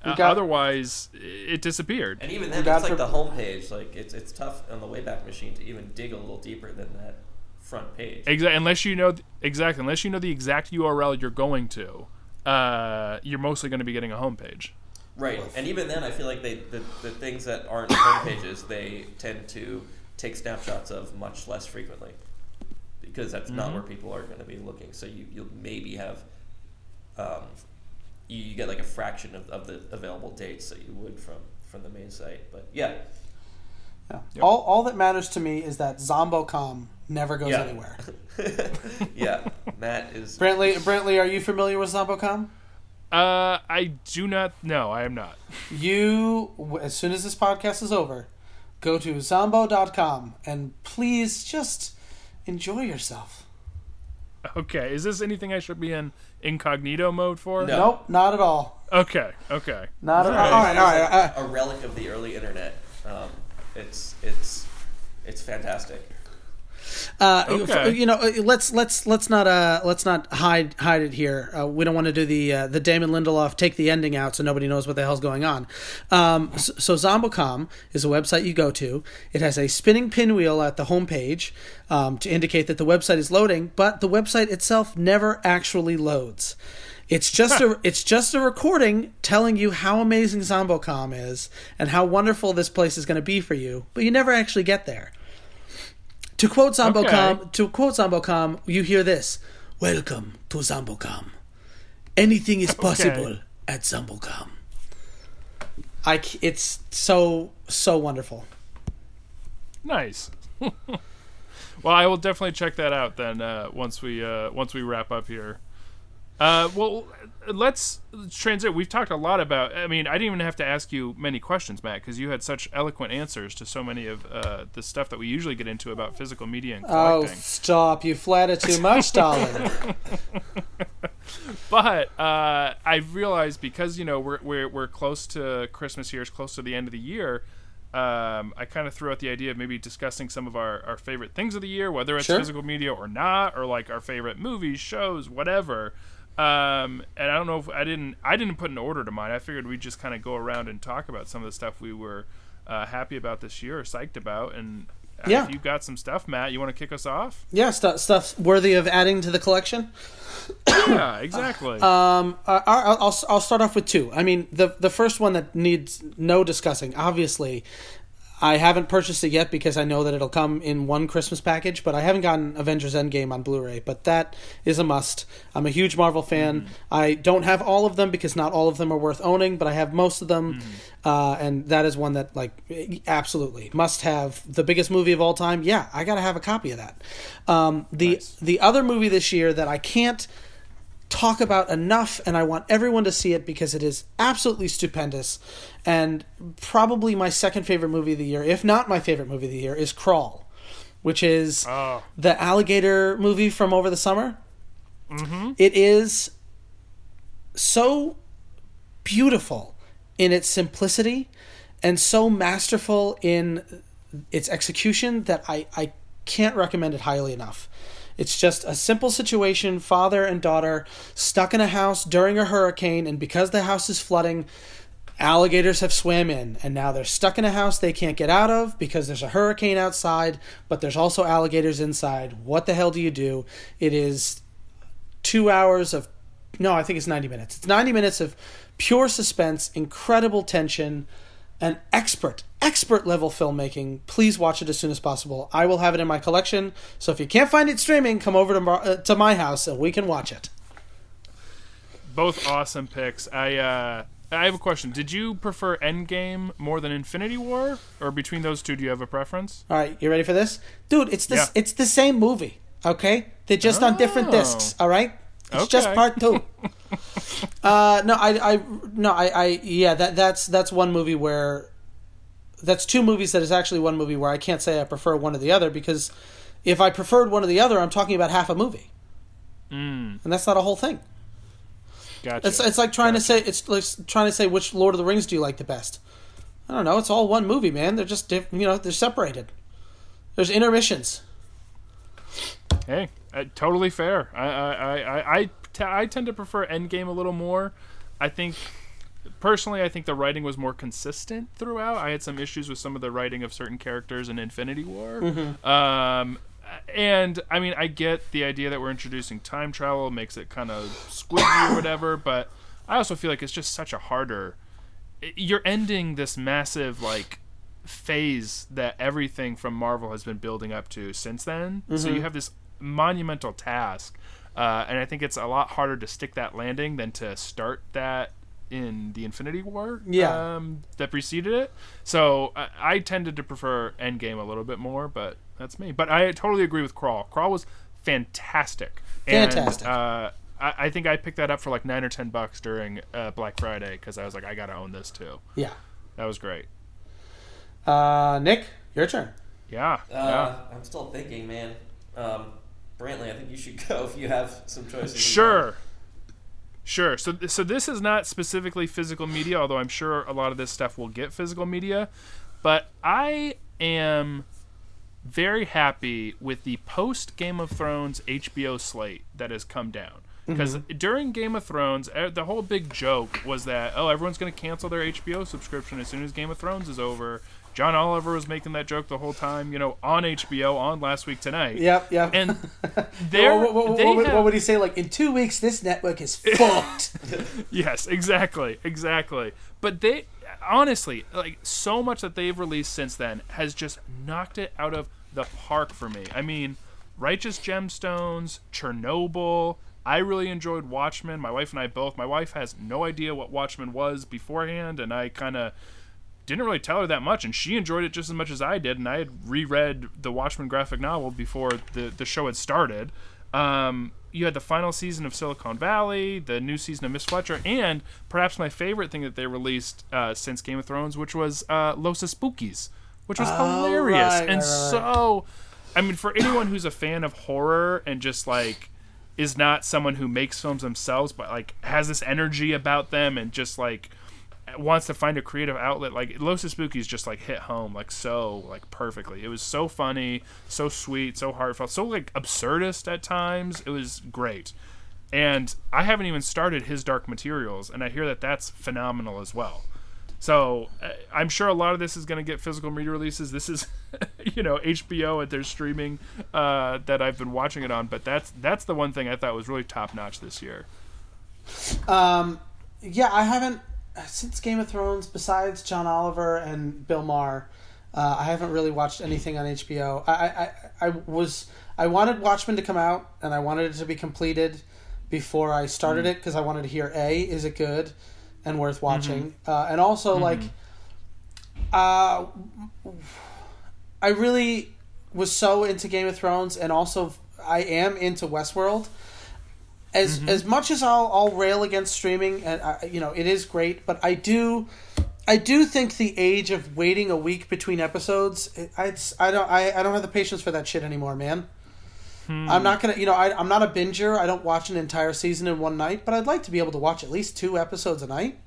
Yeah. Uh, got- otherwise it disappeared. And even then, God it's like for- the homepage. Like it's it's tough on the Wayback Machine to even dig a little deeper than that front page. Exactly. Unless you know th- exactly, unless you know the exact URL you're going to, uh, you're mostly going to be getting a homepage. Right, and even then, I feel like they the, the things that aren't homepages they tend to take snapshots of much less frequently because that's not where people are going to be looking. So you you'll maybe have um, you, you get like a fraction of, of the available dates that you would from from the main site. But yeah, Yeah. Yep. All all that matters to me is that Zombocom never goes Yeah. anywhere. yeah, Matt is Brantley, Brantley, are you familiar with Zombocom? Uh, I do not. No, I am not. You, as soon as this podcast is over, go to zombo.com and please just enjoy yourself. Okay, is this anything I should be in incognito mode for? No. Nope, not at all. Okay, okay. Not at all. All All right, all right. Like a relic of the early internet. Um, it's it's it's fantastic. Uh, Okay. You know, uh, let's let's let's not uh let's not hide hide it here. Uh, we don't want to do the uh, the Damon Lindelof take the ending out so nobody knows what the hell's going on. Um, so, so Zombocom is a website you go to. It has a spinning pinwheel at the homepage um, to indicate that the website is loading, but the website itself never actually loads. It's just a it's just a recording telling you how amazing Zombocom is and how wonderful this place is going to be for you, but you never actually get there. To quote Zombocom, Okay. to quote Zombocom, you hear this: "Welcome to Zombocom. Anything is possible at Zombocom." I it's so so wonderful. Nice. well, I will definitely check that out then uh, once we uh, once we wrap up here. Uh, well, let's transit. We've talked a lot about. I mean, I didn't even have to ask you many questions, Matt, because you had such eloquent answers to so many of uh, the stuff that we usually get into about physical media and Oh, stop! You flatter too much, darling. but uh, I've realized because you know we're we're we're close to Christmas here, it's close to the end of the year. Um, I kind of threw out the idea of maybe discussing some of our, our favorite things of the year, whether it's Sure. physical media or not, or like our favorite movies, shows, whatever. Um, and I don't know if I didn't I didn't put an order to mine. I figured we'd just kind of go around and talk about some of the stuff we were uh, happy about this year or psyched about. And uh, Yeah. if you've got some stuff, Matt, you want to kick us off? yeah, stuff stuff worthy of adding to the collection. yeah, exactly. Um, I, I- I'll I'll start off with two. I mean, the the first one that needs no discussing. Obviously, I haven't purchased it yet because I know that it'll come in one Christmas package. But I haven't gotten Avengers Endgame on Blu-ray. But that is a must. I'm a huge Marvel fan. I don't have all of them because not all of them are worth owning, but I have most of them, uh, and that is one that like absolutely must have. The biggest movie of all time. Yeah, I got to have a copy of that. Um, the Nice. the other movie this year that I can't talk about enough and I want everyone to see it because it is absolutely stupendous and probably my second favorite movie of the year if not my favorite movie of the year is Crawl which is Oh. the alligator movie from over the summer mm-hmm. It is so beautiful in its simplicity and so masterful in its execution that I, I can't recommend it highly enough. It's just a simple situation father and daughter stuck in a house during a hurricane, and because the house is flooding, alligators have swam in, and now they're stuck in a house they can't get out of because there's a hurricane outside, but there's also alligators inside. What the hell do you do? It is two hours of no i think it's 90 minutes it's 90 minutes of pure suspense incredible tension and expert expert level filmmaking please watch it as soon as possible i will have it in my collection so if you can't find it streaming come over to, Mar- uh, to my house and we can watch it Both awesome picks. I uh, I have a question. Did you prefer Endgame more than Infinity War, or between those two, do you have a preference? all right you ready for this dude it's this Yeah. it's the same movie okay they're just on different Oh. discs all right it's just part two uh no i i no i i yeah that that's that's one movie where that's two movies that is actually one movie where i can't say i prefer one or the other because if i preferred one or the other i'm talking about half a movie. Mm, and that's not a whole thing. Gotcha. it's, it's like trying to say it's like trying to say which lord of the rings do you like the best? I don't know. It's all one movie man. They're just diff- you know they're separated. There's intermissions. Hey, uh, totally fair. I I I I, I, t- I tend to prefer Endgame a little more. I think. Personally, I think the writing was more consistent throughout. I had some issues with some of the writing of certain characters in Infinity War. Um, and I mean, I get the idea that we're introducing time travel makes it kind of squidgy or whatever, but I also feel like it's just such a harder. You're ending this massive like phase that everything from Marvel has been building up to since then. So you have this monumental task, uh, and I think it's a lot harder to stick that landing than to start that in the Infinity War Yeah. um, that preceded it. So I, I tended to prefer Endgame a little bit more, but that's me. But I totally agree with Crawl. Crawl was fantastic. Fantastic. And, uh, I, I think I picked that up for like nine or ten bucks during uh, Black Friday because I was like, I gotta own this too. yeah That was great. uh nick Your turn. Yeah. Uh, yeah. I'm still thinking, man. Um, Brantley, I think you should go if you have some choices. Sure. Sure. So, so this is not specifically physical media, although I'm sure a lot of this stuff will get physical media. But I am very happy with the post Game of Thrones HBO slate that has come down. Because during Game of Thrones, eh, the whole big joke was that oh, everyone's going to cancel their HBO subscription as soon as Game of Thrones is over. John Oliver was making that joke the whole time, you know, on HBO on last week tonight. Yep, yep. And there, what, what, what, they what would- have- what would he say? Like in two weeks, this network is fucked. Yes, exactly, exactly. But they honestly, like so much that they've released since then has just knocked it out of the park for me. I mean, Righteous Gemstones, Chernobyl. I really enjoyed Watchmen. My wife and I both. My wife has no idea what Watchmen was beforehand, and I kind of didn't really tell her that much, and she enjoyed it just as much as I did. And I had reread the Watchmen graphic novel before the the show had started. Um, you had the final season of Silicon Valley, the new season of Miss Fletcher, and perhaps my favorite thing that they released uh, since Game of Thrones, which was uh, Los Espookys, which was Oh, hilarious right, and right, right, so. I mean, for anyone who's a fan of horror and just like is not someone who makes films themselves, but like has this energy about them and just like wants to find a creative outlet like Los Espookys just like hit home like so like perfectly. It was so funny, so sweet, so heartfelt, so like absurdist at times. It was great. And I haven't even started his Dark Materials and I hear that that's phenomenal as well. So uh, I'm sure a lot of this is going to get physical media releases. This is, you know, HBO at their streaming uh, that I've been watching it on. But that's that's the one thing I thought was really top notch this year. Um, yeah, I haven't since Game of Thrones. Besides John Oliver and Bill Maher, uh, I haven't really watched anything on HBO. I, I, I was I wanted Watchmen to come out and I wanted it to be completed before I started it because I wanted to hear a is it good and worth watching, uh, and also like, uh, I really was so into Game of Thrones and also I am into Westworld as as much as I'll I'll rail against streaming, and I, you know it is great, but I do. I do think the age of waiting a week between episodes, I, it's, I don't, I, I don't have the patience for that shit anymore, man. I'm not gonna, you know, I, I'm not a binger. I don't watch an entire season in one night, but I'd like to be able to watch at least two episodes a night.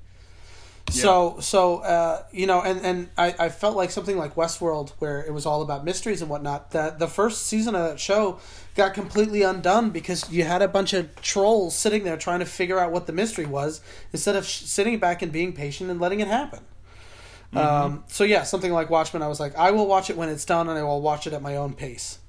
So, so uh, you know, and and I, I felt like something like Westworld, where it was all about mysteries and whatnot. That the first season of that show got completely undone because you had a bunch of trolls sitting there trying to figure out what the mystery was instead of sh- sitting back and being patient and letting it happen. Um, so yeah, something like Watchmen, I was like, I will watch it when it's done, and I will watch it at my own pace.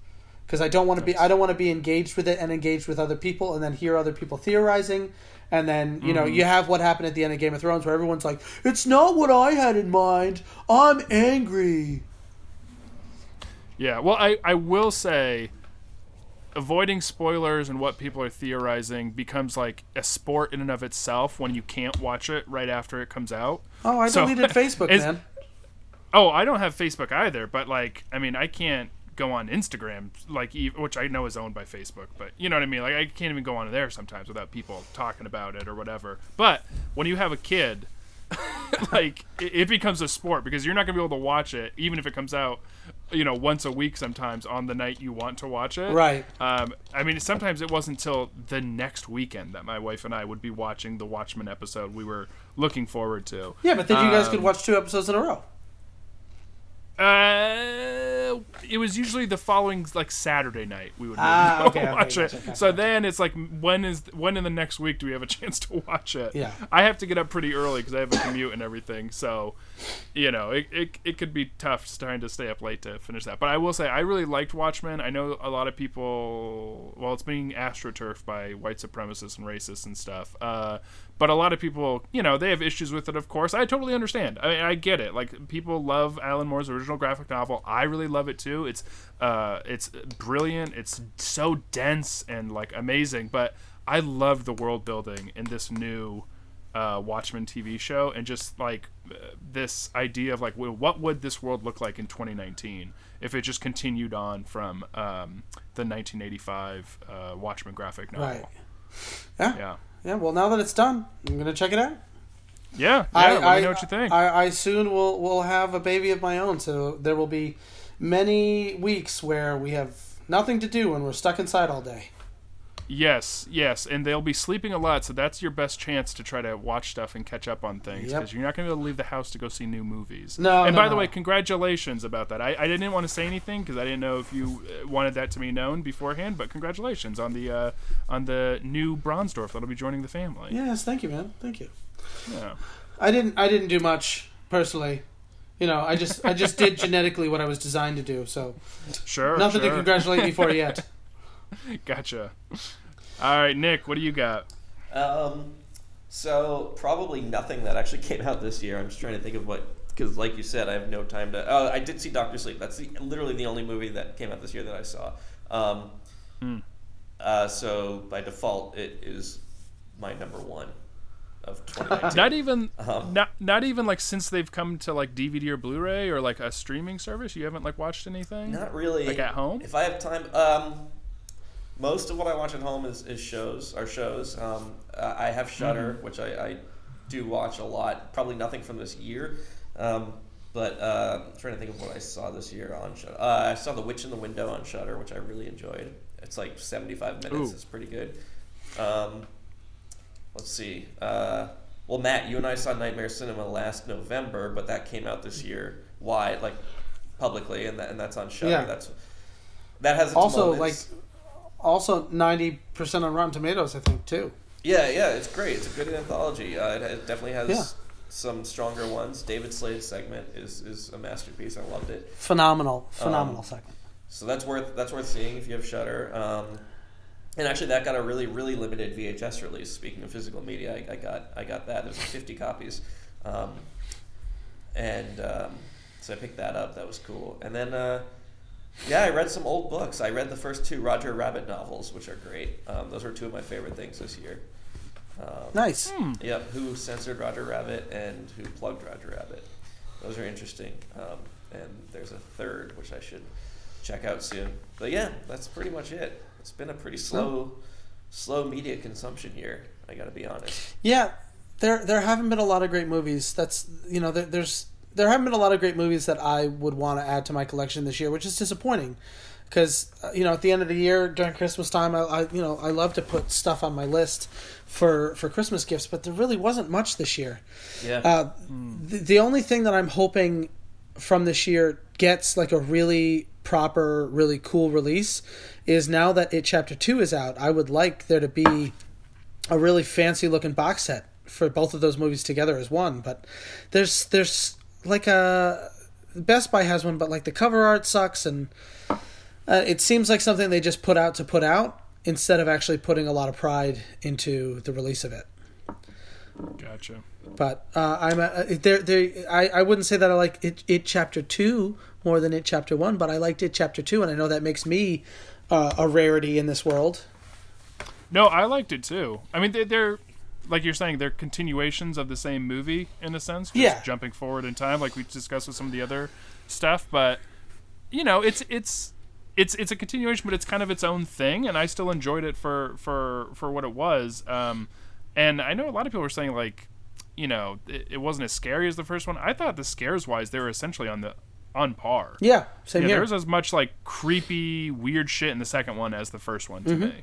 Because I don't want to be I don't want to be engaged with it and engaged with other people and then hear other people theorizing and then you know you have what happened at the end of Game of Thrones where everyone's like it's not what I had in mind. I'm angry. Yeah, well, I, I will say, avoiding spoilers and what people are theorizing becomes like a sport in and of itself when you can't watch it right after it comes out. oh I So- deleted Facebook man Oh, I don't have Facebook either, but like, I mean, I can't go on Instagram, like, which I know is owned by Facebook, but you know what I mean? Like, I can't even go on there sometimes without people talking about it or whatever. But when you have a kid, like, it, it becomes a sport because you're not going to be able to watch it, even if it comes out, you know, once a week sometimes on the night you want to watch it. Right. Um, I mean, sometimes it wasn't until the next weekend that my wife and I would be watching the Watchmen episode we were looking forward to. yeah but then you guys could Um, watch two episodes in a row Uh, it was usually the following like Saturday night we would Ah, okay, watch it. gotcha, so then it's like when is when in the next week do we have a chance to watch it? Yeah. I have to get up pretty early because I have a commute and everything. So, you know, it, it, it could be tough trying to stay up late to finish that. But I will say I really liked Watchmen. I know a lot of people. Well, it's being astroturfed by white supremacists and racists and stuff. Uh, but a lot of people, you know, they have issues with it. Of course, I totally understand. I, I get it. Like people love Alan Moore's original graphic novel. I really love it too. It's uh, it's brilliant. It's so dense and like amazing. But I love the world building in this new uh, Watchmen TV show, and just like uh, this idea of like, well, what would this world look like in 2019 if it just continued on from um, the 1985 uh, Watchmen graphic novel? right yeah. Yeah. Yeah well now that it's done I'm gonna check it out Yeah, yeah. I, let I, know what you think. I, I soon will will have a baby of my own, so there will be many weeks where we have nothing to do and we're stuck inside all day. Yes, yes, and they'll be sleeping a lot, so that's your best chance to try to watch stuff and catch up on things Yep. because you're not going to be able to leave the house to go see new movies. No, And no, by the way, congratulations about that. I, I didn't want to say anything because I didn't know if you uh, wanted that to be known beforehand, but congratulations on the uh, on the new Bronsdorf that'll be joining the family. Yes, thank you, man. Thank you. Yeah. I didn't. I didn't do much personally. You know, I just I just did genetically what I was designed to do. So Sure. nothing to sure. congratulate me for yet. Gotcha. All right, Nick, what do you got? Um, so probably nothing that actually came out this year. I'm just trying to think of what because, like you said, I have no time to. Oh, I did see Doctor Sleep. That's the, literally the only movie that came out this year that I saw. Um, Hmm. uh, so by default, it is my number one of 2019. Not even Um, not not even like since they've come to like DVD or Blu-ray or like a streaming service. You haven't like watched anything. Not really. Like at home? If I have time, um, most of what I watch at home is, is shows. Are shows. Um, I have Shudder, Mm-hmm. which I, I do watch a lot. Probably nothing from this year. Um, but uh, I'm trying to think of what I saw this year on Shudder. Uh, I saw The Witch in the Window on Shudder, which I really enjoyed. It's like 75 minutes. Ooh. It's pretty good. Um, let's see. Uh, well, Matt, you and I saw Nightmare Cinema last November, but that came out this year. Why? Like publicly, and that, and that's on Shudder. Yeah. That's that has Also, moments. like, also ninety percent on Rotten Tomatoes, I think too. yeah, yeah, it's great. It's a good anthology. Uh, it, it definitely has Yeah. some stronger ones. David Slade's segment is is a masterpiece. I loved it. Phenomenal, phenomenal Um, segment. So that's worth that's worth seeing if you have Shudder. Um, and actually, that got a really really limited VHS release. Speaking of physical media, I, I got I got that. There's 50 copies, um, and um, so I picked that up. That was cool. And then uh, yeah, I read some old books. I read the first two Roger Rabbit novels, which are great. Um, those were two of my favorite things this year. Um, Nice. Hmm. Yep, who censored Roger Rabbit and who plugged Roger Rabbit. Those are interesting. Um, and there's a third, which I should check out soon. But yeah, that's pretty much it. It's been a pretty slow, slow media consumption year. I got to be honest. Yeah, there there haven't been a lot of great movies. That's you know there, there's there haven't been a lot of great movies that I would want to add to my collection this year, which is disappointing. Because uh, you know at the end of the year during Christmas time, I, I you know I love to put stuff on my list for for Christmas gifts, but there really wasn't much this year. Yeah. Uh, the, the only thing that I'm hoping from this year gets like a really proper, really cool release is now that it chapter two is out. I would like there to be a really fancy looking box set for both of those movies together as one. But there's there's like a Best Buy has one, but like the cover art sucks, and uh, it seems like something they just put out to put out instead of actually putting a lot of pride into the release of it. Gotcha. But uh, I'm uh, there. There, I, I wouldn't say that I like it, it chapter two more than it chapter one, but I liked it chapter two, and I know that makes me uh, a rarity in this world. No, I liked it too. I mean, they- they're like you're saying, they're continuations of the same movie in a sense. Just Yeah. Jumping forward in time, like we discussed with some of the other stuff, but you know, it's it's it's it's a continuation, but it's kind of its own thing, and I still enjoyed it for for for what it was. Um, and I know a lot of people were saying like, you know, it, it wasn't as scary as the first one. I thought the scares wise, they were essentially on the on par. Yeah, same Yeah, here. there was as much like creepy, weird shit in the second one as the first one to me.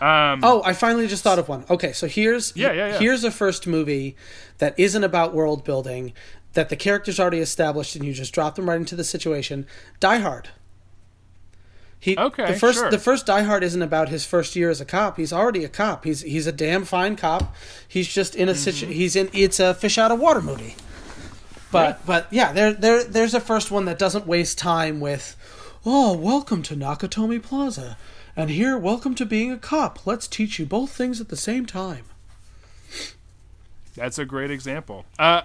Um, Oh, I finally just thought of one. Okay, so here's Yeah, yeah, yeah. here's a first movie that isn't about world building, that the characters already established, and you just drop them right into the situation. Die Hard. He, Okay, the first sure. the first Die Hard isn't about his first year as a cop. He's already a cop. He's he's a damn fine cop. He's just in a situ- Mm-hmm. He's in. It's a fish out of water movie. But Yeah. but yeah, there there there's a first one that doesn't waste time with, oh, welcome to Nakatomi Plaza, and here, welcome to being a cop. Let's teach you both things at the same time. That's a great example. Uh,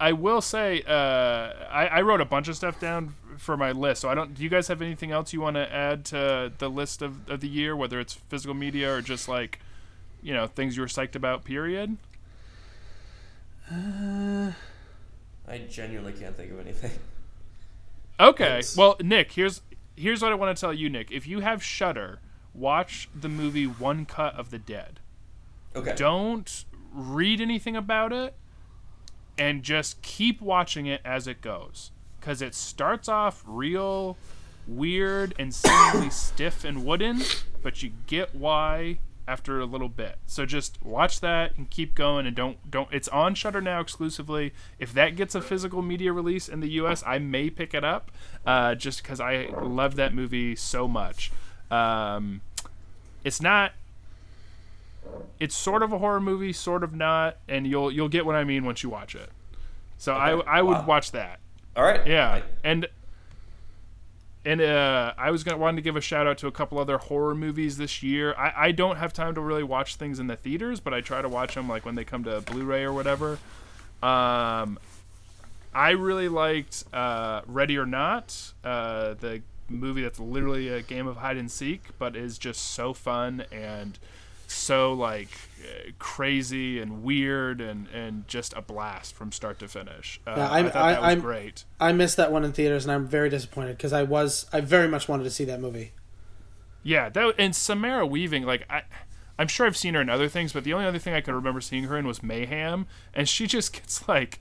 I will say, uh, I, I wrote a bunch of stuff down for my list. So I don't. Do you guys have anything else you want to add to the list of, of the year, whether it's physical media or just like, you know, things you were psyched about? Period. Uh, I genuinely can't think of anything. Okay. Yes. Well, Nick, here's here's what I want to tell you, Nick. If you have Shudder, watch the movie One Cut of the Dead. Okay. Don't read anything about it, and just keep watching it as it goes. because it starts off real weird and seemingly stiff and wooden, but you get why after a little bit. So just watch that and keep going and don't don't it's on Shudder now exclusively. If that gets a physical media release in the US, I may pick it up uh, just cuz I love that movie so much. Um, it's not it's sort of a horror movie, sort of not, and you'll you'll get what I mean once you watch it. So I I would Wow. watch that. All right. Yeah, and and uh, I was gonna wanted to give a shout out to a couple other horror movies this year. I, I don't have time to really watch things in the theaters, but I try to watch them like when they come to Blu-ray or whatever. Um, I really liked uh, Ready or Not, uh, the movie that's literally a game of hide and seek, but is just so fun and so like crazy and weird and, and just a blast from start to finish. Uh, Yeah, I, I'm- thought that I- was great. I missed that one in theaters, and I'm very disappointed because I was I very much wanted to see that movie. Yeah, that and Samara Weaving, like I, I'm sure I've seen her in other things, but the only other thing I could remember seeing her in was Mayhem, and she just gets like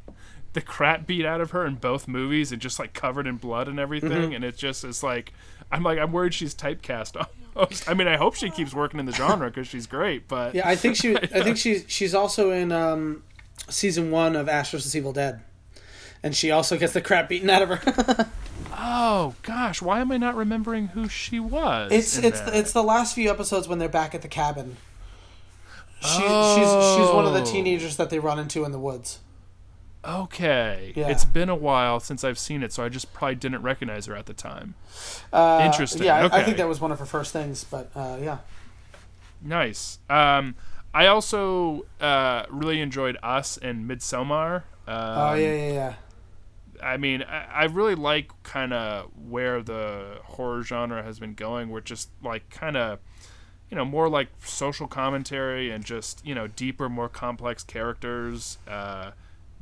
the crap beat out of her in both movies, and just like covered in blood and everything, Mm-hmm. and it just is like I'm like I'm worried she's typecast almost. I mean, I hope she keeps working in the genre because she's great, but Yeah, I think she I think she's she's also in um, season one of Ash vs Evil Dead, and she also gets the crap beaten out of her. oh gosh, why am I not remembering who she was? it's it's that? it's the last few episodes when they're back at the cabin. She, she's she's one of the Oh. teenagers that they run into in the woods. Okay. Yeah. It's been a while since I've seen it, so I just probably didn't recognize her at the time. Uh, Interesting, Yeah, I, I think that was one of her first things, but uh, yeah. Nice. Um, I also uh, really enjoyed Us and Midsommar. Um, Oh yeah, yeah, yeah. I mean, I, I really like kind of where the horror genre has been going. We're just like kind of, you know, more like social commentary and just you know deeper, more complex characters. Uh,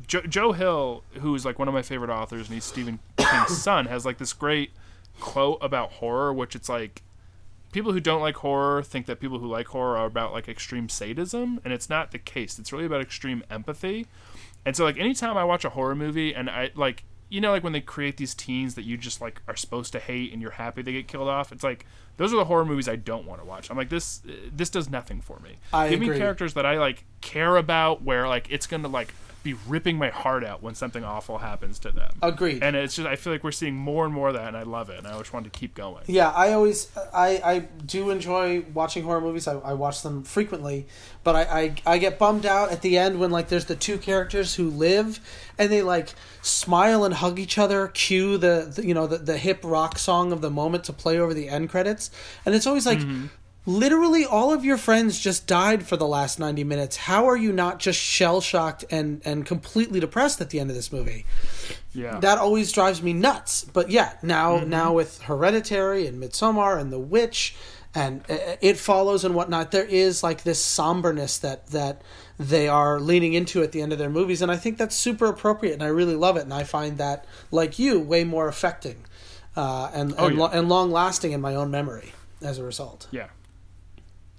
jo- Joe Hill, who's like one of my favorite authors, and he's Stephen King's son, has like this great quote about horror, which it's like people who don't like horror think that people who like horror are about like extreme sadism, and it's not the case. It's really about extreme empathy. And so like anytime I watch a horror movie and I like you know like when they create these teens that you just like are supposed to hate and you're happy they get killed off, it's like those are the horror movies I don't want to watch. I'm like this this does nothing for me. I Give me characters that I like care about where like it's going to like be ripping my heart out when something awful happens to them. Agreed. And it's just I feel like we're seeing more and more of that and I love it and I just want to keep going. Yeah, I always I, I do enjoy watching horror movies. I, I watch them frequently, but I, I I get bummed out at the end when like there's the two characters who live and they like smile and hug each other, cue the, the you know the, the hip rock song of the moment to play over the end credits, and it's always like. Mm-hmm. Literally, all of your friends just died for the last ninety minutes. How are you not just shell shocked and, and completely depressed at the end of this movie? Yeah. that always drives me nuts. But yeah, now now with Hereditary and Midsommar and The Witch and uh, It Follows and whatnot, there is like this somberness that that they are leaning into at the end of their movies, and I think that's super appropriate, and I really love it, and I find that like you, way more affecting uh, and Oh, and, yeah. lo- and long lasting in my own memory as a result. yeah.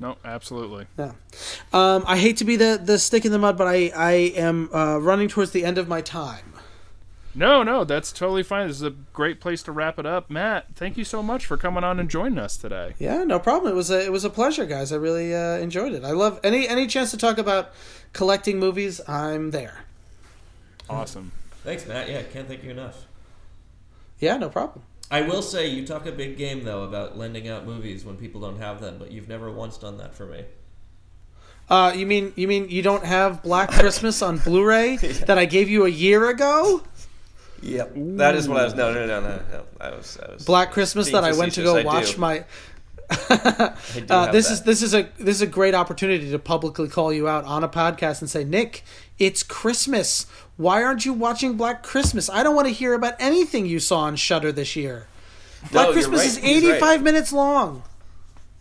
No, absolutely. Yeah. Um, I hate to be the, the stick in the mud, but I, I am uh, running towards the end of my time. No, no, that's totally fine. This is a great place to wrap it up. Matt, thank you so much for coming on and joining us today. Yeah, no problem. It was a it was a pleasure, guys. I really uh, enjoyed it. I love any any chance to talk about collecting movies. I'm there. Awesome. Thanks, Matt. Yeah, can't thank you enough. Yeah, no problem. I will say you talk a big game though about lending out movies when people don't have them, but you've never once done that for me. Uh, you mean you mean you don't have Black Christmas on Blu-ray that I gave you a year ago? Yep. That is what I was. No, no, no, no. no. I was. I was Black Christmas that I went to go I do. watch my. I do Uh, this that. is this is a this is a great opportunity to publicly call you out on a podcast and say, Nick, it's Christmas. Why aren't you watching Black Christmas? I don't want to hear about anything you saw on Shudder this year. Black you're Christmas right. is He's right. 85 minutes long.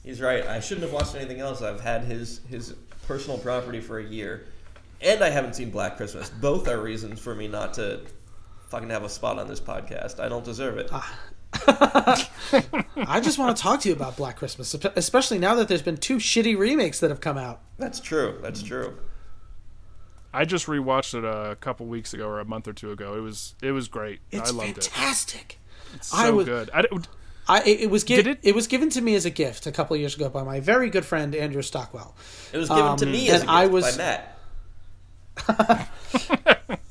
He's right. I shouldn't have watched anything else. I've had his his personal property for a year, and I haven't seen Black Christmas. Both are reasons for me not to fucking have a spot on this podcast. I don't deserve it. I just want to talk to you about Black Christmas, especially now that there's been two shitty remakes that have come out. That's true. That's true. I just rewatched it a couple weeks ago or a month or two ago. It was it was great. It's I loved fantastic. it. It's so I was- good. I, don't- I it, it was gi- it? it- was given to me as a gift a couple of years ago by my very good friend Andrew Stockwell. It was given to Um, me as a and gift I was- by Matt.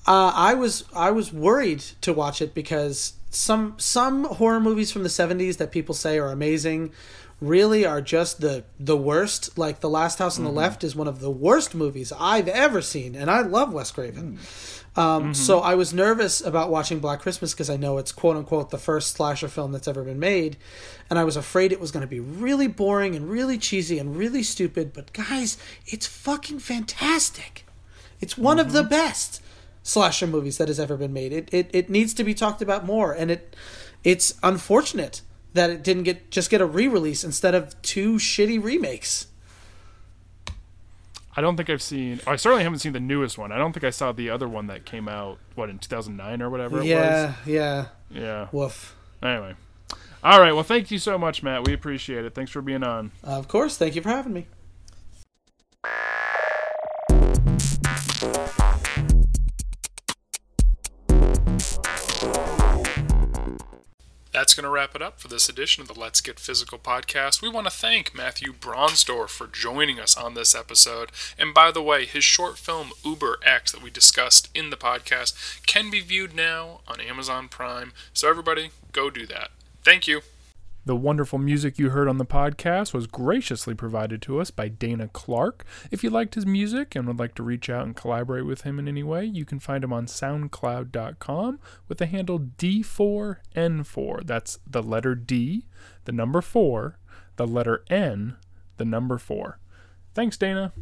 Uh, I was I was worried to watch it because some some horror movies from the 70s that people say are amazing really are just the the worst. Like The Last House on the mm-hmm. Left is one of the worst movies I've ever seen and I love Wes Craven. Mm. Um, mm-hmm. So I was nervous about watching Black Christmas because I know it's quote unquote the first slasher film that's ever been made, and I was afraid it was going to be really boring and really cheesy and really stupid. But guys, it's fucking fantastic. It's one of the mm-hmm. best slasher movies that has ever been made. It, it it needs to be talked about more, and it it's unfortunate that it didn't get just get a re-release instead of two shitty remakes. I don't think I've seen. I certainly haven't seen the newest one. I don't think I saw the other one that came out what in 2009 or whatever it was. Yeah, yeah. Yeah. Woof. Anyway. All right. Well, thank you so much, Matt. We appreciate it. Thanks for being on. of course. Thank you for having me. That's going to wrap it up for this edition of the Let's Get Physical podcast. We want to thank Matthew Bronsdorf for joining us on this episode. And by the way, his short film Uber X that we discussed in the podcast can be viewed now on Amazon Prime. So everybody, go do that. Thank you. The wonderful music you heard on the podcast was graciously provided to us by Dana Clark. If you liked his music and would like to reach out and collaborate with him in any way, you can find him on SoundCloud.com with the handle D4N4. That's the letter D, the number 4, the letter N, the number 4. Thanks, Dana.